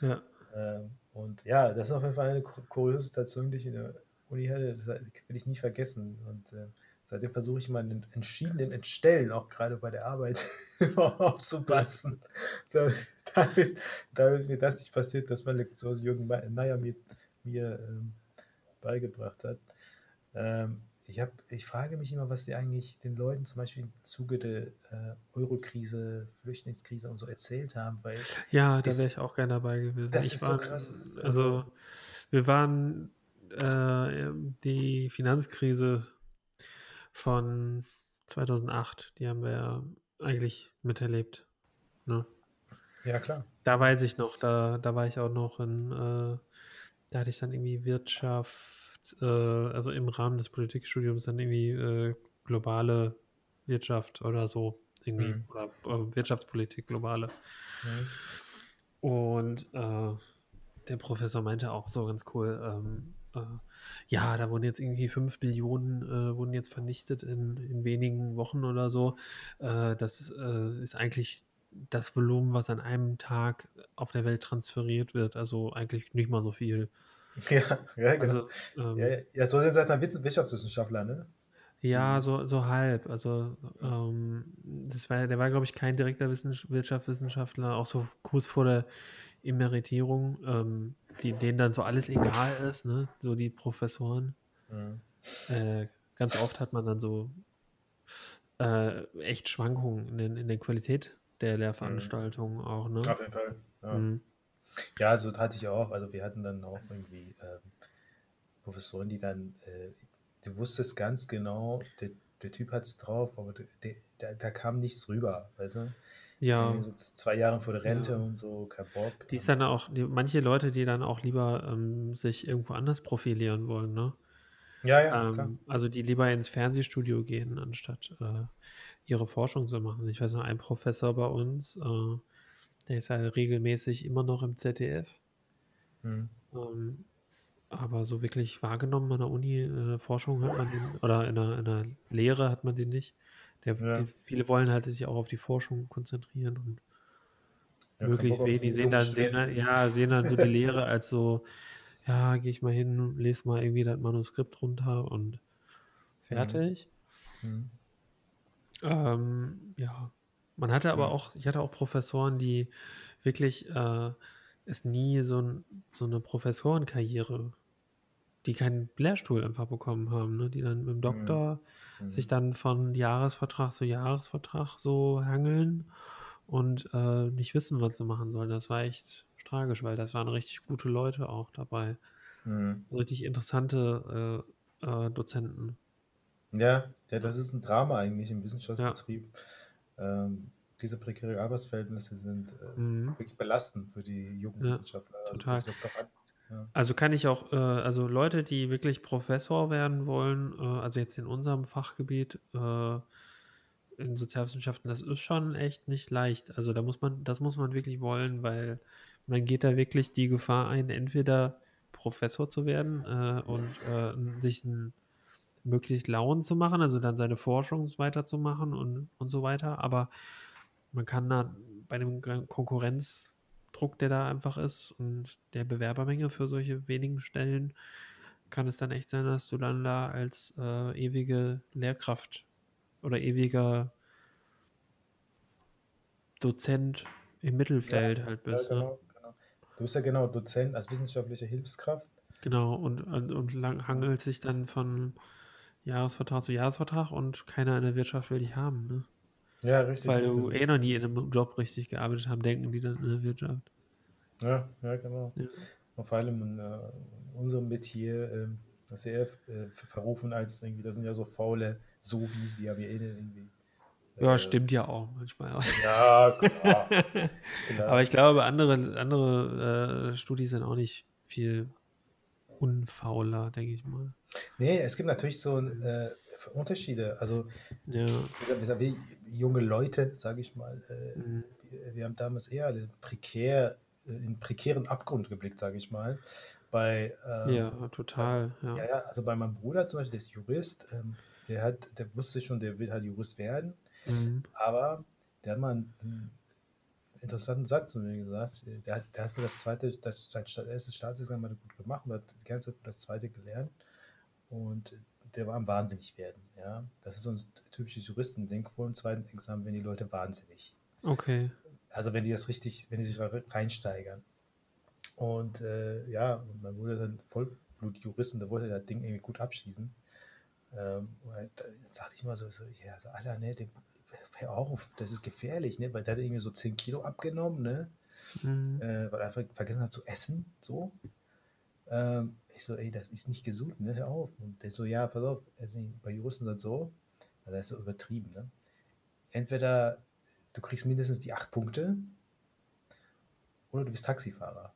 Ja. Äh, und ja, das ist auf jeden Fall eine kuriose Situation, die ich in der Uni hatte. Das will ich nie vergessen. Und äh, seitdem versuche ich mal einen entschiedenen Entstellen, auch gerade bei der Arbeit, aufzupassen. So, damit, damit, mir das nicht passiert, dass meine Lektion Jürgen Meyer mir, mir ähm, beigebracht hat. Ähm, ich, hab, ich frage mich immer, was die eigentlich den Leuten zum Beispiel im Zuge der äh, Eurokrise, Flüchtlingskrise und so erzählt haben. Weil ja, da wäre ich auch gerne dabei gewesen. Das ich ist war, so krass. Also, wir waren äh, die Finanzkrise von 2008, die haben wir ja eigentlich miterlebt. Ne? Ja, klar. Da weiß ich noch, da, da war ich auch noch in, äh, da hatte ich dann irgendwie Wirtschaft, äh, also im Rahmen des Politikstudiums dann irgendwie äh, globale Wirtschaft oder so irgendwie mhm. oder äh, Wirtschaftspolitik globale. Mhm. Und äh, der Professor meinte auch so ganz cool, ähm, äh, ja, da wurden jetzt irgendwie 5 Billionen äh, wurden jetzt vernichtet in, in wenigen Wochen oder so. das ist eigentlich das Volumen, was an einem Tag auf der Welt transferiert wird. Also eigentlich nicht mal so viel. Ja, ja genau. Also, ähm, ja, ja, so sind es halt Wirtschaftswissenschaftler, ne? Ja, mhm. so, so halb. Also ähm, das war, der war, glaube ich, kein direkter Wirtschaftswissenschaftler, auch so kurz vor der Emeritierung, ähm, die, denen dann so alles egal ist, ne? So die Professoren. Mhm. äh, ganz oft hat man dann so äh, echt Schwankungen in, in der Qualität der Lehrveranstaltungen auch, ne? Auf jeden Fall. Ja. Mhm. Ja, so hatte ich auch. Also wir hatten dann auch irgendwie ähm, Professoren, die dann, äh, du wusstest ganz genau, der, der Typ hat es drauf, aber der, da kam nichts rüber, weißt du? Ja, So zwei Jahre vor der Rente Ja. und so, kein Bock. die ist dann auch, die, manche Leute, die dann auch lieber ähm, sich irgendwo anders profilieren wollen, ne? Ja, ja, klar. Ähm, also die lieber ins Fernsehstudio gehen, anstatt äh, ihre Forschung zu machen. Ich weiß noch, ein Professor bei uns, äh, der ist ja regelmäßig immer noch im ZDF. Hm. Ähm, aber so wirklich wahrgenommen an der Uni, in der Forschung hat man den, oder in der, in der Lehre hat man den nicht. Der, Ja. die, viele wollen halt sich auch auf die Forschung konzentrieren und Ja, möglichst wenig sehen dann, sehen dann, ja, sehen dann so die Lehre als so, ja, gehe ich mal hin, lese mal irgendwie das Manuskript runter und fertig. Hm. Ähm, ja, man hatte aber auch, ich hatte auch Professoren, die wirklich äh, es nie so, ein, so eine Professorenkarriere, die keinen Lehrstuhl einfach bekommen haben, ne? die dann mit dem Doktor Hm. sich dann von Jahresvertrag zu Jahresvertrag so hangeln und äh, nicht wissen, was sie machen sollen. Das war echt tragisch, weil das waren richtig gute Leute auch dabei. Hm. Richtig interessante äh, äh, Dozenten. Ja, ja, das ist ein Drama eigentlich im Wissenschaftsbetrieb. Ähm, diese prekären Arbeitsverhältnisse sind äh, Mhm. wirklich belastend für die jungen Ja, Wissenschaftler. Also total. Ja. Also kann ich auch, äh, also Leute, die wirklich Professor werden wollen, äh, also jetzt in unserem Fachgebiet, äh, in Sozialwissenschaften, das ist schon echt nicht leicht. Also da muss man, das muss man wirklich wollen, weil man geht da wirklich die Gefahr ein, entweder Professor zu werden äh, und äh, sich ein, möglichst Lauen zu machen, also dann seine Forschung weiterzumachen und, und so weiter. Aber man kann da bei dem Kon- Konkurrenzdruck, der da einfach ist und der Bewerbermenge für solche wenigen Stellen, kann es dann echt sein, dass du dann da als äh, ewige Lehrkraft oder ewiger Dozent im Mittelfeld halt Ja, bist. ne? genau, genau. Du bist ja genau Dozent als wissenschaftliche Hilfskraft. Genau, und, und, und lang, hangelt sich dann von Jahresvertrag zu Jahresvertrag und keiner in der Wirtschaft will dich haben, ne? Ja, richtig. Weil das du ist- eh noch nie in einem Job richtig gearbeitet haben, denken die dann in der Wirtschaft. Ja, ja, genau. Ja. Und vor allem in, äh, unserem Metier ähm, sehr äh, verrufen als irgendwie, das sind ja so faule Sovis, die haben ja eh irgendwie. Ja, äh, stimmt ja auch manchmal. Ja, klar. klar. Aber ich glaube, andere, andere äh, Studis sind auch nicht viel unfauler, denke ich mal. Nee, es gibt natürlich so äh, Unterschiede. Also, Ja. wie junge Leute, sage ich mal, äh, Mhm. wir, wir haben damals eher alle prekär, äh, in prekären Abgrund geblickt, sage ich mal. Bei, ähm, Ja, total. Ja. Ja, ja, also bei meinem Bruder zum Beispiel, der ist Jurist, ähm, der hat, der wusste schon, der will halt Jurist werden, Mhm. aber der hat mal einen interessanten Satz zu mir gesagt. Der hat, der hat für das zweite, das sein erstes Staatsexamen hat er gut gemacht und hat die ganze Zeit für das zweite gelernt und der war am wahnsinnig werden. Ja, das ist so ein typisches Juristending. Vor dem zweiten Examen werden die Leute wahnsinnig. Okay. Also wenn die das richtig, wenn die sich da reinsteigern. Und äh, ja, Bruder ist ein Vollblutjurist und der wollte das Ding irgendwie gut abschließen. Ähm, da sagte ich mal so, so ja, so, Alter, ne, den, hör auf, das ist gefährlich, ne, weil der hat irgendwie so 10 Kilo abgenommen, ne, Mhm. äh, weil er einfach vergessen hat zu essen, so. Ähm, ich so, ey, das ist nicht gesund, ne, hör auf. Und der so, ja, pass auf, also bei Juristen ist das so, also das ist so übertrieben, ne. Entweder du kriegst mindestens die 8 Punkte oder du bist Taxifahrer.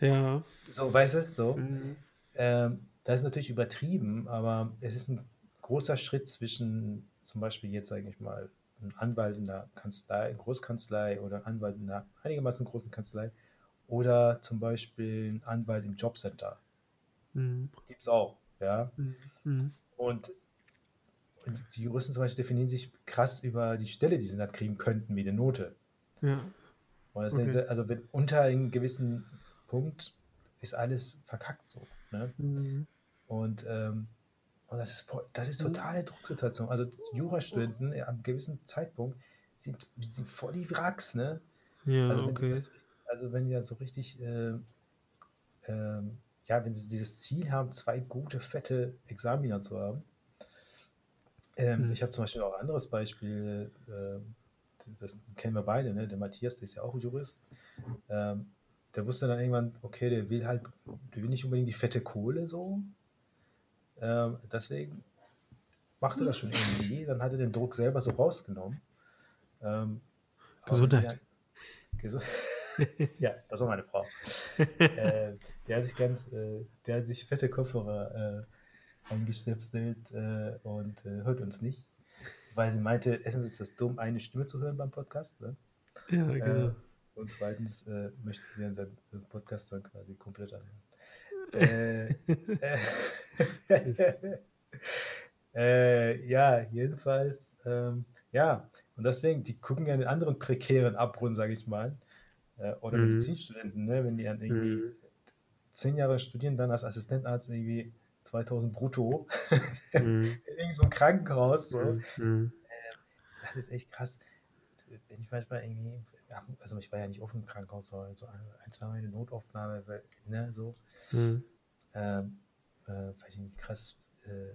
Ja. So, weißt du, so. Mhm. Ähm, das ist natürlich übertrieben, aber es ist ein großer Schritt zwischen zum Beispiel jetzt, sage ich mal, einem Anwalt in der Kanzlei, Großkanzlei oder einem Anwalt in einer einigermaßen großen Kanzlei oder zum Beispiel ein Anwalt im Jobcenter. Mhm. Gibt es auch, ja. Mhm. Mhm. Und, die Juristen zum Beispiel definieren sich krass über die Stelle, die sie dann kriegen könnten, wie eine Note. Ja. Okay. wenn, also wenn unter einem gewissen Punkt ist alles verkackt so. Ne? Mhm. Und, ähm, und das, ist voll, das ist totale Drucksituation. Also Jurastudenten ja, am gewissen Zeitpunkt sind, sind voll die Wracks, ne? Ja, Also wenn, okay. das, also wenn die so richtig äh, ähm, ja, wenn sie dieses Ziel haben, zwei gute, fette Examiner zu haben. Ähm, Mhm. Ich habe zum Beispiel auch ein anderes Beispiel, äh, das kennen wir beide, ne? Der Matthias, der ist ja auch Jurist. Ähm, der wusste dann irgendwann, okay, der will halt, der will nicht unbedingt die fette Kohle so. Ähm, deswegen macht er das schon irgendwie. Dann hat er den Druck selber so rausgenommen. Ähm, Gesundheit. der- Gesu ja, das war meine Frau. äh, der hat sich ganz, äh, der hat sich fette Kopfhörer äh, angestöpselt äh, und äh, hört uns nicht. Weil sie meinte, erstens ist das dumm, eine Stimme zu hören beim Podcast. Ne? Ja, Äh, genau. und zweitens äh, möchte sie dann den Podcast dann quasi komplett anhören. Äh, äh, äh, ja, jedenfalls, ähm, ja, und deswegen, die gucken ja in den anderen prekären Abgrund, sage ich mal, äh, oder Mhm. Medizinstudenten, ne, wenn die dann irgendwie Mhm. zehn Jahre studieren, dann als Assistentarzt irgendwie 2000 brutto, Mhm. in irgendwie so Krankenhaus, so. Mhm. Mhm. Das ist echt krass. Wenn ich manchmal irgendwie, ja, also ich war ja nicht oft im Krankenhaus, sondern so ein, ein zwei Mal in der Notaufnahme, weil, ne, so, Mhm. ähm, äh, weil ich irgendwie krass, äh,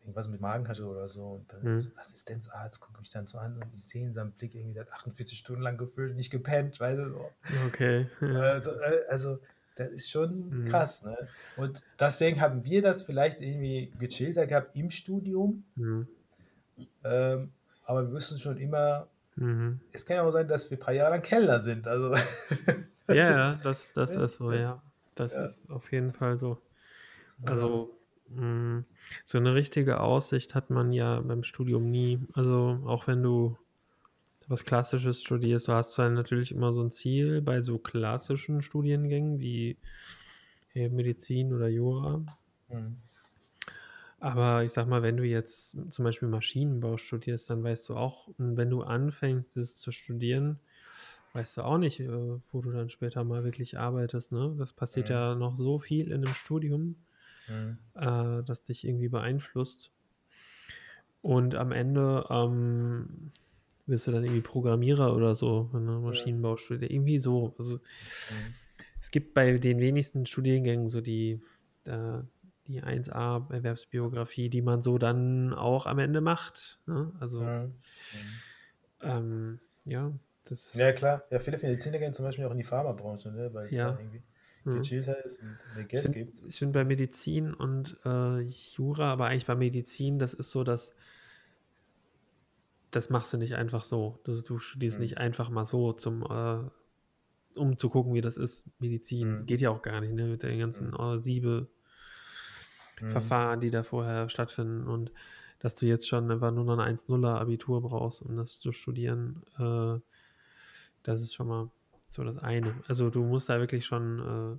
irgendwas mit Magen hatte oder so. Und dann Mhm. so ein Assistenzarzt guckt mich dann so an und ich sehe in seinem Blick irgendwie, der hat 48 Stunden lang gefühlt nicht gepennt, weißt du, so. Okay. Also, also das ist schon Mhm. krass, ne? Und deswegen haben wir das vielleicht irgendwie gechillter gehabt im Studium, Mhm. ähm, aber wir wissen schon immer, Mhm. es kann ja auch sein, dass wir ein paar Jahre lang Kellner sind. Also, Ja, ja, das, das ist so, ja. Das Ja. ist auf jeden Fall so. Also, mh, so eine richtige Aussicht hat man ja beim Studium nie. Also, auch wenn du was Klassisches studierst, du hast zwar natürlich immer so ein Ziel bei so klassischen Studiengängen wie Medizin oder Jura, Mhm. Aber ich sag mal, wenn du jetzt zum Beispiel Maschinenbau studierst, dann weißt du auch, wenn du anfängst, es zu studieren, weißt du auch nicht, äh, wo du dann später mal wirklich arbeitest. Ne? Das passiert Mhm. ja noch so viel in dem Studium, Mhm. äh, das dich irgendwie beeinflusst. Und am Ende ähm, wirst du dann irgendwie Programmierer oder so, wenn du Maschinenbau studierst. Irgendwie so. Also Mhm. es gibt bei den wenigsten Studiengängen so die, äh, die 1a Erwerbsbiografie, die man so dann auch am Ende macht. Ne? Also Mhm. ähm, ja, das Ja, klar. Ja, viele Mediziner gehen zum Beispiel auch in die Pharmabranche, ne? weil es Ja. irgendwie ja. gechillter ist und mehr Ich Geld finde gibt. ich find bei Medizin und äh, Jura, aber eigentlich bei Medizin, das ist so, dass das machst du nicht einfach so. Du, du studierst Mhm. nicht einfach mal so, zum, äh, um zu gucken, wie das ist. Medizin Mhm. geht ja auch gar nicht, ne? Mit den ganzen Mhm. äh, Siebe, Mhm. Verfahren, die da vorher stattfinden und dass du jetzt schon einfach nur noch ein 1-0er Abitur brauchst, um das zu studieren, äh, das ist schon mal so das eine. Also du musst da wirklich schon äh,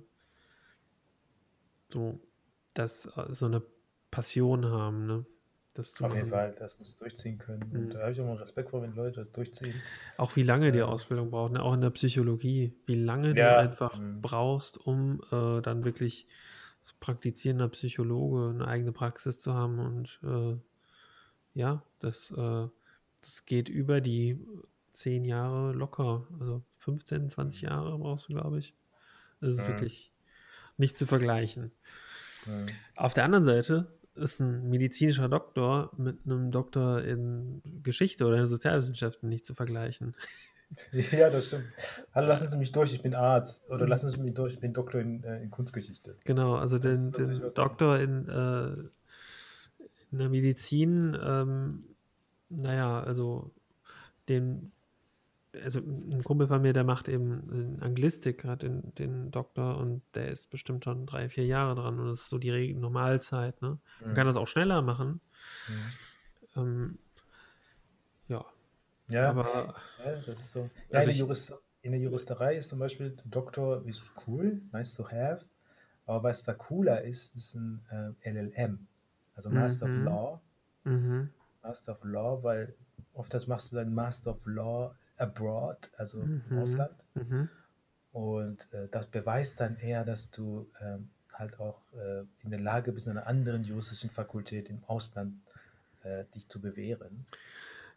so, das, äh, so eine Passion haben, ne? Das zu Auf jeden. Fall, das musst du durchziehen können. Mhm. Und da habe ich auch mal Respekt vor, wenn Leute das durchziehen. Auch wie lange die Ja. Ausbildung braucht, ne? auch in der Psychologie, wie lange Ja, du einfach mhm. brauchst, um äh, dann wirklich als praktizierender Psychologe eine eigene Praxis zu haben. Und äh, ja, das, äh, das geht über die zehn Jahre locker. Also 15, 20 Jahre brauchst du, glaube ich. Das ist Mhm. wirklich nicht zu vergleichen. Mhm. Auf der anderen Seite ist ein medizinischer Doktor mit einem Doktor in Geschichte oder in Sozialwissenschaften nicht zu vergleichen. Ja, das stimmt. Hallo, lassen Sie mich durch, ich bin Arzt. Oder lassen Sie mich durch, ich bin Doktor in, äh, in Kunstgeschichte. Genau, also den, den Doktor in, äh, in der Medizin, ähm, naja, also den, also ein Kumpel von mir, der macht eben in Anglistik, hat den, den Doktor und der ist bestimmt schon drei, vier Jahre dran und das ist so die Normalzeit, ne? Man Mhm. kann das auch schneller machen. Mhm. Ähm, Ja, aber ja, das ist so. Ja, Also in, der Jurist, in der Juristerei ist zum Beispiel Doktor ist cool, nice to have. Aber was da cooler ist, ist ein äh, LLM. Also Master Mhm. of Law. mhm, Master of Law, weil oft das machst du dann Master of Law abroad, also im Mhm. Ausland. mhm, Und äh, das beweist dann eher, dass du ähm, halt auch äh, in der Lage bist, in einer anderen juristischen Fakultät im Ausland äh, dich zu bewähren.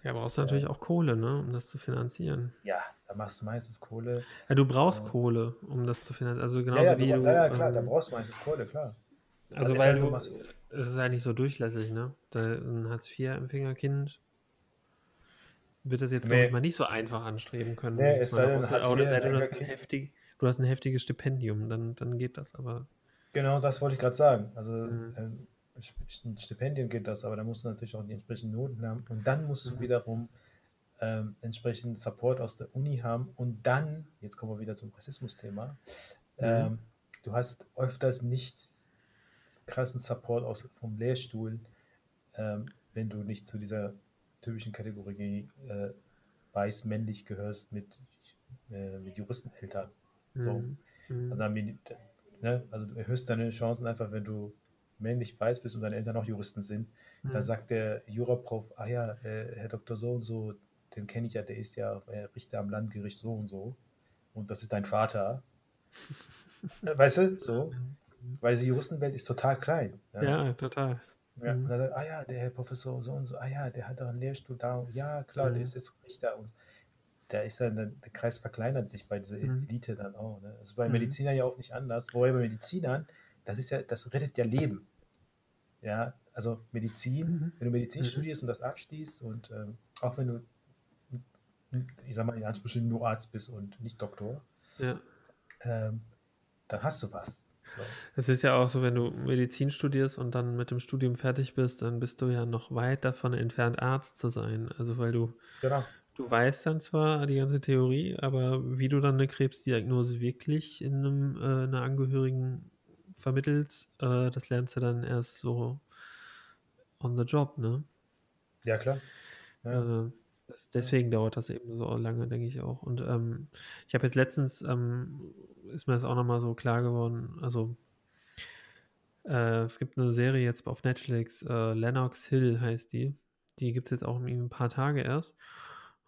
Ja, brauchst du natürlich Äh, auch Kohle, ne, um das zu finanzieren. ja, da machst du meistens Kohle. Ja, du brauchst Äh, Kohle, um das zu finanzieren. Also ja, genauso ja, du, wie du, ja, ja, klar, da ähm, brauchst du meistens Kohle, klar. Also also weil denn, du machst, es ist eigentlich so durchlässig, ne? Da ein Hartz-IV-Empfängerkind wird das jetzt, glaube ich, nee, mal nicht so einfach anstreben können, nee, es sei denn, Hartz IV du hast ein heftig, du hast ein heftiges Stipendium, dann, dann geht das, aber. Genau, das wollte ich gerade sagen. Also Mhm. ähm, Stipendien geht das, aber da musst du natürlich auch die entsprechenden Noten haben. Und dann musst du Mhm. wiederum ähm, entsprechend Support aus der Uni haben. Und dann, jetzt kommen wir wieder zum Rassismus-Thema, Mhm. ähm, du hast öfters nicht krassen Support aus, vom Lehrstuhl, ähm, wenn du nicht zu dieser typischen Kategorie äh, weiß-männlich gehörst mit, äh, mit Juristeneltern. So. Mhm. Mhm. Also, haben die, ne, also du erhöhst deine Chancen einfach, wenn du männlich weiß bist und deine Eltern auch Juristen sind. Dann Mhm. sagt der Juraprof, ah ja, äh, Herr Dr. so und so, den kenne ich ja, der ist ja äh, Richter am Landgericht so und so. Und das ist dein Vater. Äh, Weißt du, so. Weil die Juristenwelt ist total klein. Ja. Ja, total. Ja, und Mhm. dann sagt, ah ja, der Herr Professor so und so, ah ja, der hat doch einen Lehrstuhl da. Und ja, klar, der Mhm. ist jetzt Richter. Und da ist dann, der Kreis verkleinert sich bei dieser Mhm. Elite dann auch. Ne? Das ist bei Mhm. Medizinern ja auch nicht anders. Wobei bei Medizinern, das ist ja, das rettet ja Leben. Ja, also Medizin, Mhm. wenn du Medizin Mhm. studierst und das abschließt und ähm, auch wenn du, ich sag mal in Anführungsstrichen nur Arzt bist und nicht Doktor, Ja. ähm, dann hast du was. So. Es ist ja auch so, wenn du Medizin studierst und dann mit dem Studium fertig bist, dann bist du ja noch weit davon entfernt, Arzt zu sein. Also weil du, Genau. du weißt dann zwar die ganze Theorie, aber wie du dann eine Krebsdiagnose wirklich in einem, äh, einer Angehörigen vermittelst, äh, das lernst du dann erst so on the job, ne? Ja, klar. Ja. Äh, das, deswegen dauert das eben so lange, denke ich auch. Und ähm, ich habe jetzt letztens, ähm, ist mir das auch nochmal so klar geworden, also äh, es gibt eine Serie jetzt auf Netflix, äh, Lennox Hill heißt die. Die gibt es jetzt auch ein paar Tage erst.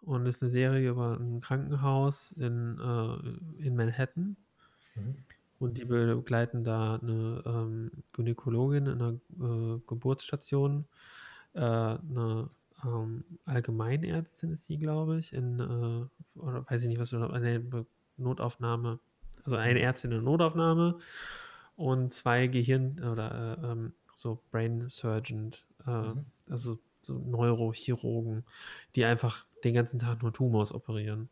Und ist eine Serie über ein Krankenhaus in, äh, in Manhattan. Mhm. Und die begleiten da eine ähm, Gynäkologin in einer äh, Geburtsstation, äh, eine ähm, Allgemeinärztin ist sie, glaube ich, in, äh, oder weiß ich nicht, was eine Notaufnahme, also eine Ärztin in der Notaufnahme und zwei Gehirn- oder äh, ähm, so Brain Surgeon, äh, Mhm. also so Neurochirurgen, die einfach den ganzen Tag nur Tumors operieren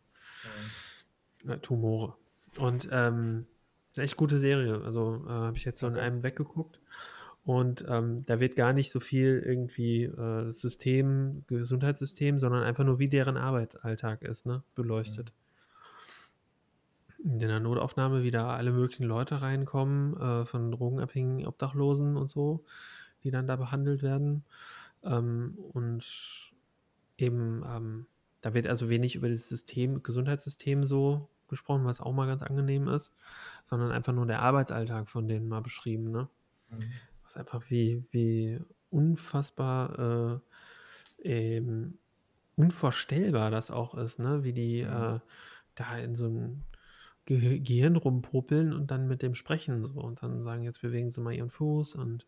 äh, Tumore. Und ähm, ist eine echt gute Serie. Also äh, habe ich jetzt so in einem weggeguckt. Und ähm, da wird gar nicht so viel irgendwie äh, das System, Gesundheitssystem, sondern einfach nur, wie deren Arbeitsalltag ist, ne? beleuchtet. In der Notaufnahme wieder alle möglichen Leute reinkommen, äh, von drogenabhängigen Obdachlosen und so, die dann da behandelt werden. Ähm, und eben, ähm, da wird also wenig über das System, Gesundheitssystem so gesprochen, was auch mal ganz angenehm ist, sondern einfach nur der Arbeitsalltag von denen mal beschrieben, ne? Mhm. Was einfach wie, wie unfassbar äh, eben unvorstellbar das auch ist, ne? Wie die Mhm. äh, da in so einem Ge Gehirn rumpopeln und dann mit dem sprechen so und dann sagen, jetzt bewegen sie mal ihren Fuß und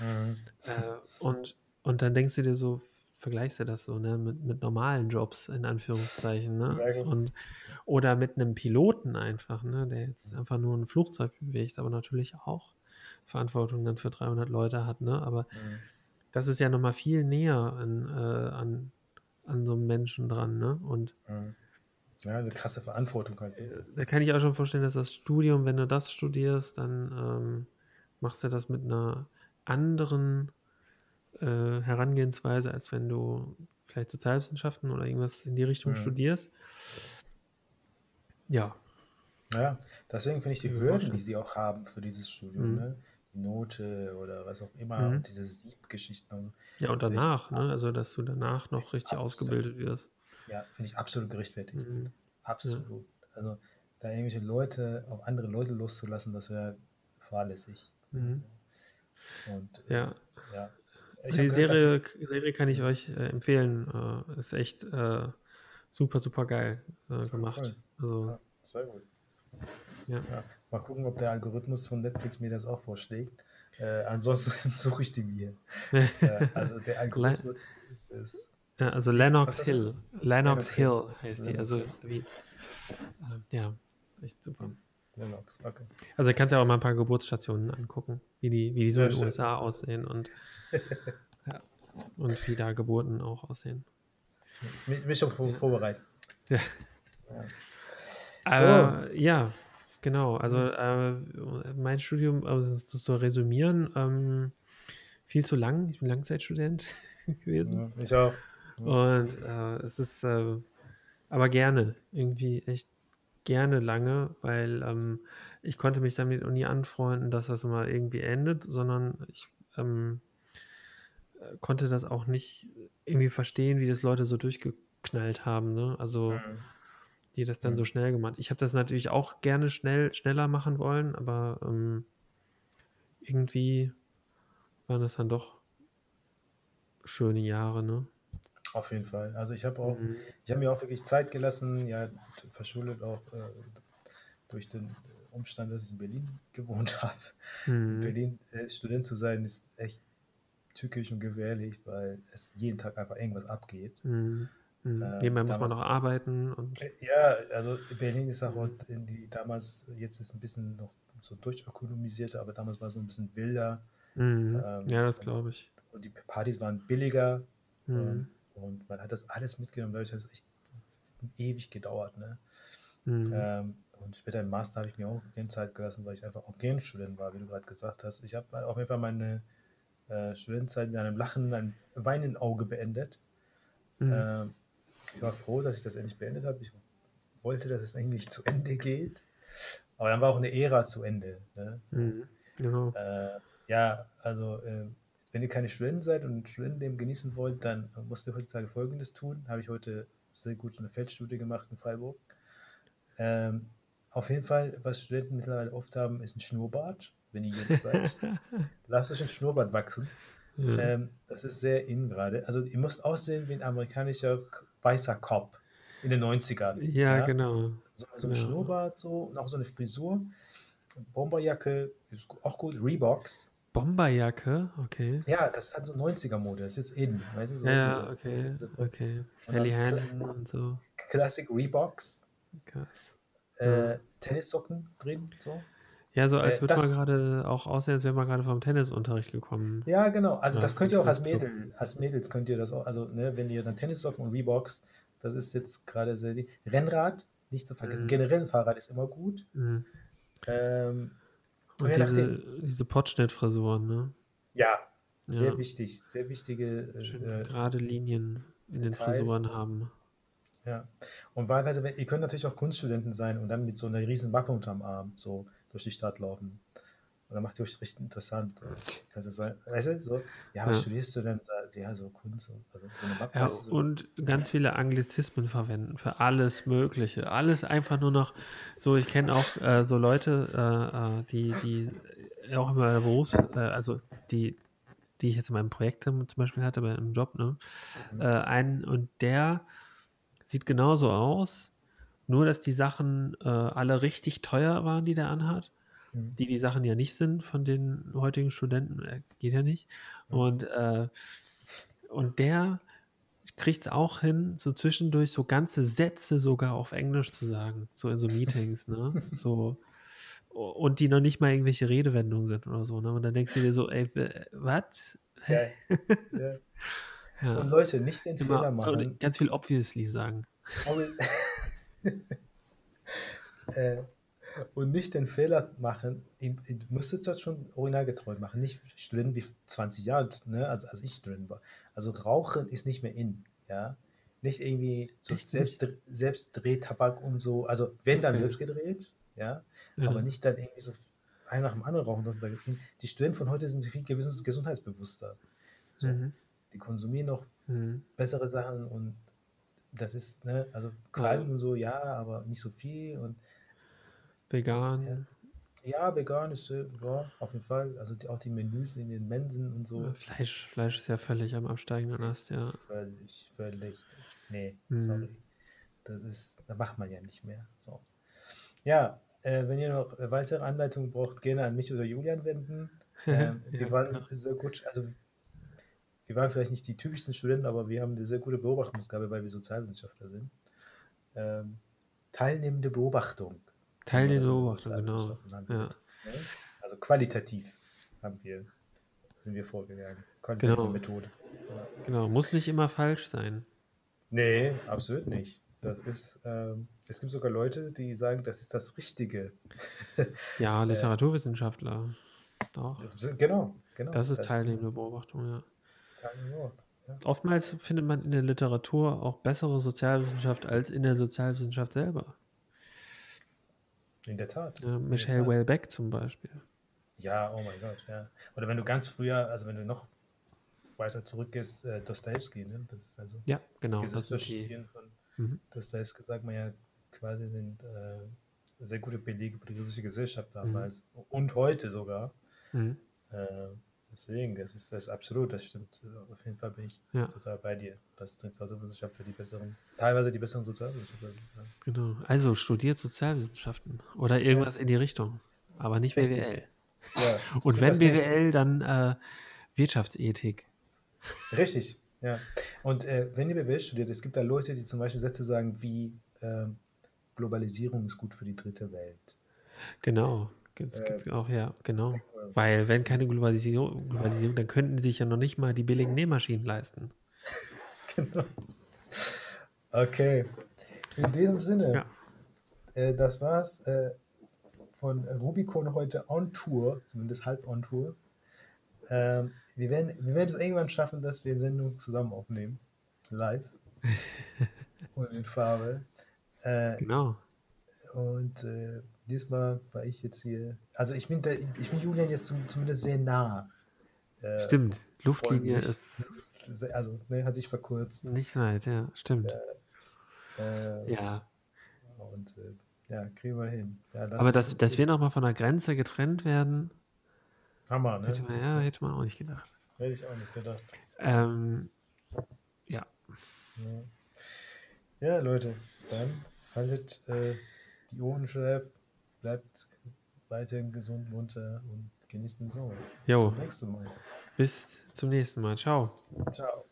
Mhm. äh, und, und dann denkst du dir so, vergleichst du das so, ne, mit, mit normalen Jobs, in Anführungszeichen, ne? Ja, klar. Und, oder mit einem Piloten einfach, ne, der jetzt einfach nur ein Flugzeug bewegt, aber natürlich auch Verantwortung dann für 300 Leute hat, ne? Aber Mhm. das ist ja nochmal viel näher an, äh, an, an so einem Menschen dran, ne? Und Mhm. Ja, also krasse Verantwortung halt. äh, da kann ich auch schon vorstellen, dass das Studium, wenn du das studierst, dann ähm, machst du das mit einer anderen äh, Herangehensweise, als wenn du vielleicht Sozialwissenschaften oder irgendwas in die Richtung Mhm. studierst. Ja, Ja, deswegen finde ich die Hürden, die sie auch haben für dieses Studium, Mhm. ne? Die Note oder was auch immer Mhm. diese Siebgeschichten. ja, und danach, ne? Also, dass du danach noch richtig Absolut. ausgebildet wirst. Ja, finde ich absolut gerechtfertigt. Mhm. Absolut. Also da irgendwelche Leute auf andere Leute loszulassen, das wäre fahrlässig. Mhm. Und äh, Ja, ja. Die hab gehört, dass Serie, Serie kann ich euch äh, empfehlen. Äh, ist echt äh, super, super geil äh, gemacht. Cool. Also, Ja, sehr gut. ja. Ja. Mal gucken, ob der Algorithmus von Netflix mir das auch vorschlägt. Äh, ansonsten suche ich die mir. also der Algorithmus ist. Ja, also Lennox Hill. Lennox, Lennox Hill heißt die. Also wie, äh, ja, echt super. Lennox, okay. Also du kannst ja auch mal ein paar Geburtsstationen angucken, wie die, wie die so ja, in den USA aussehen und, ja, und wie da Geburten auch aussehen. Mich, mich schon vor, vorbereitet. Ja. Ja. Äh, ja, genau. Also äh, mein Studium, also das zu resümieren, ähm, viel zu lang. Ich bin Langzeitstudent gewesen. Ja, ich auch. Und äh, es ist äh, aber gerne, irgendwie echt gerne lange, weil ähm, ich konnte mich damit nie anfreunden, dass das mal irgendwie endet, sondern ich ähm, konnte das auch nicht irgendwie verstehen, wie das Leute so durchgeknallt haben. Ne? Also mhm. die das dann mhm. so schnell gemacht. Ich habe das natürlich auch gerne schnell, schneller machen wollen, aber ähm, irgendwie waren das dann doch schöne Jahre, ne? Auf jeden Fall. Also ich habe auch, mhm. ich habe mir auch wirklich Zeit gelassen, ja, verschuldet auch äh, durch den Umstand, dass ich in Berlin gewohnt habe. Mhm. In Berlin äh, Student zu sein, ist echt tückisch und gefährlich, weil es jeden Tag einfach irgendwas abgeht. Mhm. Mhm. Ähm, Nebenbei muss man noch arbeiten. Und äh, ja, also Berlin ist auch mhm. in die damals, jetzt ist ein bisschen noch so durchökonomisiert, aber damals war so ein bisschen wilder. Mhm. Ähm, ja, das glaube ich. Und die Partys waren billiger. Mhm. Und man hat das alles mitgenommen, dadurch hat es echt ewig gedauert. Ne? Mhm. Ähm, und später im Master habe ich mir auch gerne Zeit gelassen, weil ich einfach auch Student war, wie du gerade gesagt hast. Ich habe auf jeden Fall meine äh, Studentenzeit mit einem Lachen, einem weinenden Auge beendet. Mhm. Ähm, ich war froh, dass ich das endlich beendet habe. Ich wollte, dass es eigentlich zu Ende geht. Aber dann war auch eine Ära zu Ende. Ne? Mhm. Genau. Äh, ja, also äh, wenn ihr keine Studenten seid und Studentenleben genießen wollt, dann müsst ihr heutzutage Folgendes tun. Habe ich heute sehr gut eine Feldstudie gemacht in Freiburg. Ähm, auf jeden Fall, was Studenten mittlerweile oft haben, ist ein Schnurrbart. Wenn ihr jetzt seid, lasst euch ein Schnurrbart wachsen. Mhm. Ähm, das ist sehr in gerade. Also ihr müsst aussehen wie ein amerikanischer weißer Cop in den 90ern. Ja, ja? genau. So, so ein ja. Schnurrbart so und auch so eine Frisur. Bomberjacke ist auch gut. Reeboks Bomberjacke, okay. Ja, das hat so 90er-Mode, das ist jetzt in. Weißt du, so ja, diese, okay, diese, okay. Sally Hansen und so. Classic Reeboks. Krass. Äh, Tennissocken drin, so. Ja, so als äh, würde man gerade auch aussehen, als wäre man gerade vom Tennisunterricht gekommen. Ja, genau. Also ja, das könnt ihr auch als Mädel, als Mädels könnt ihr das auch, also ne, wenn ihr dann Tennissocken und Reeboks, das ist jetzt gerade sehr Rennrad, nicht zu vergessen. Mhm. Generell ein Fahrrad ist immer gut. Mhm. Ähm, und diese, diese Potschnittfrisuren, ne? Ja, sehr ja. wichtig. Sehr wichtige. Äh, gerade Linien in den Details. Frisuren haben. Ja. Und wahlweise, ihr könnt natürlich auch Kunststudenten sein und dann mit so einer riesen Waffe unterm Arm so durch die Stadt laufen. Und dann macht ihr euch richtig interessant. Also, weißt du, so, ja, was ja. studierst du denn da? Ja, so Kunst. Also so eine Mappe, ja, so. Und ganz viele Anglizismen verwenden für alles Mögliche. Alles einfach nur noch so. Ich kenne auch äh, so Leute, äh, äh die, die auch immer Berufs-, äh, also die, die ich jetzt in meinem Projekt zum Beispiel hatte, bei einem Job, ne? Mhm. Äh, einen, und der sieht genauso aus, nur dass die Sachen äh, alle richtig teuer waren, die der anhat. Die die Sachen ja nicht sind von den heutigen Studenten, äh, geht ja nicht. Und, äh, und der kriegt es auch hin, so zwischendurch so ganze Sätze sogar auf Englisch zu sagen, so in so Meetings, ne? So und die noch nicht mal irgendwelche Redewendungen sind oder so, ne? Und dann denkst du dir so, ey, was? Ja, ja. ja. Und Leute, nicht den Immer, Fehler machen. ganz viel obviously sagen. äh, und nicht den Fehler machen, ihr, ihr müsstet das schon originalgetreu machen, nicht Studenten wie 20 Jahre, ne, also als ich Student war. Also Rauchen ist nicht mehr in, ja. Nicht irgendwie so selbst, selbst Drehtabak und so, also wenn dann okay. selbst gedreht, ja, ja, aber nicht dann irgendwie so ein nach dem anderen rauchen. Das die Studenten von heute sind viel gesundheitsbewusster. So, mhm. Die konsumieren noch mhm. bessere Sachen und das ist, ne, also Qualm und so, ja, aber nicht so viel und Vegan. Ja, vegan ist äh, ja, auf jeden Fall. Also die, auch die Menüs in den Mensen und so. Fleisch, Fleisch ist ja völlig am absteigenden Ast, ja. Völlig, völlig. Nee, hm. sorry. Das ist, da macht man ja nicht mehr. So. Ja, äh, wenn ihr noch weitere Anleitungen braucht, gerne an mich oder Julian wenden. Ähm, wir ja, waren genau. sehr gut, also wir waren vielleicht nicht die typischsten Studenten, aber wir haben eine sehr gute Beobachtungsgabe, weil wir Sozialwissenschaftler sind. Ähm, teilnehmende Beobachtung. Teilnehmende Also Beobachtung, genau. Ja. ne? Also qualitativ haben wir, sind wir vorgegangen. Qualitative Genau. Methode. Genau, muss nicht immer falsch sein. Nee, absolut nicht. Das ist, ähm, es gibt sogar Leute, die sagen, das ist das Richtige. Ja, Literaturwissenschaftler. Doch. Genau, genau. Das ist teilnehmende Beobachtung, ja. Teilnehmende Wort. Ja. Oftmals findet man in der Literatur auch bessere Sozialwissenschaft als in der Sozialwissenschaft selber. In der Tat. Ja, Michelle Tat. Welbeck zum Beispiel. Ja, oh mein Gott, ja. Oder wenn du ganz früher, also wenn du noch weiter zurückgehst, äh, Dostoevsky, ne? Das ist also Ja, genau. Das sind die, von Mhm. Dostoevsky, sagt man ja quasi sind äh, sehr gute Belege für die russische Gesellschaft damals und heute sogar. mhm. Äh, deswegen, das ist das absolut, das stimmt. Auf jeden Fall bin ich Ja. total bei dir, dass Sozialwissenschaftler die besseren, teilweise die besseren Sozialwissenschaftler sind. Ja. genau. Also studiert Sozialwissenschaften oder irgendwas in die Richtung, aber nicht Richtig. BWL. Ja, Und wenn das nicht. BWL, dann äh, Wirtschaftsethik. Richtig, ja. Und äh, wenn ihr BWL studiert, es gibt da Leute, die zum Beispiel Sätze sagen wie ähm, Globalisierung ist gut für die dritte Welt. Genau. Gibt's, Äh, gibt's auch, ja, genau. äh, Weil wenn keine Globalisierung, Globalisierung, dann könnten die sich ja noch nicht mal die billigen Nähmaschinen leisten. Genau. Okay. In diesem Sinne, Ja. äh, das war's äh, von Rubicon heute on Tour, zumindest halb on Tour. Ähm, wir, werden, wir werden es irgendwann schaffen, dass wir Sendung zusammen aufnehmen. Live. und in Farbe. Äh, Genau. Und äh, diesmal war ich jetzt hier. Also ich bin, der, ich bin Julian jetzt zum, zumindest sehr nah. Äh, Stimmt. Luftlinie nicht- ist Also, ne, hat sich verkürzt. nicht weit, ja, stimmt. Äh, Ja. Und äh, ja, kriegen wir hin. Ja, das Aber dass, dass wir nochmal von der Grenze getrennt werden, Hammer, ne? hätte man, ja, hätte man auch nicht gedacht. Hätte ich auch nicht gedacht. Ähm, ja, Ja, ja Leute, dann haltet äh, die Ohren steif, bleibt weiterhin gesund, munter und genießt den Sommer. Bis Jo. zum nächsten Mal. bis zum nächsten Mal. Ciao. Ciao.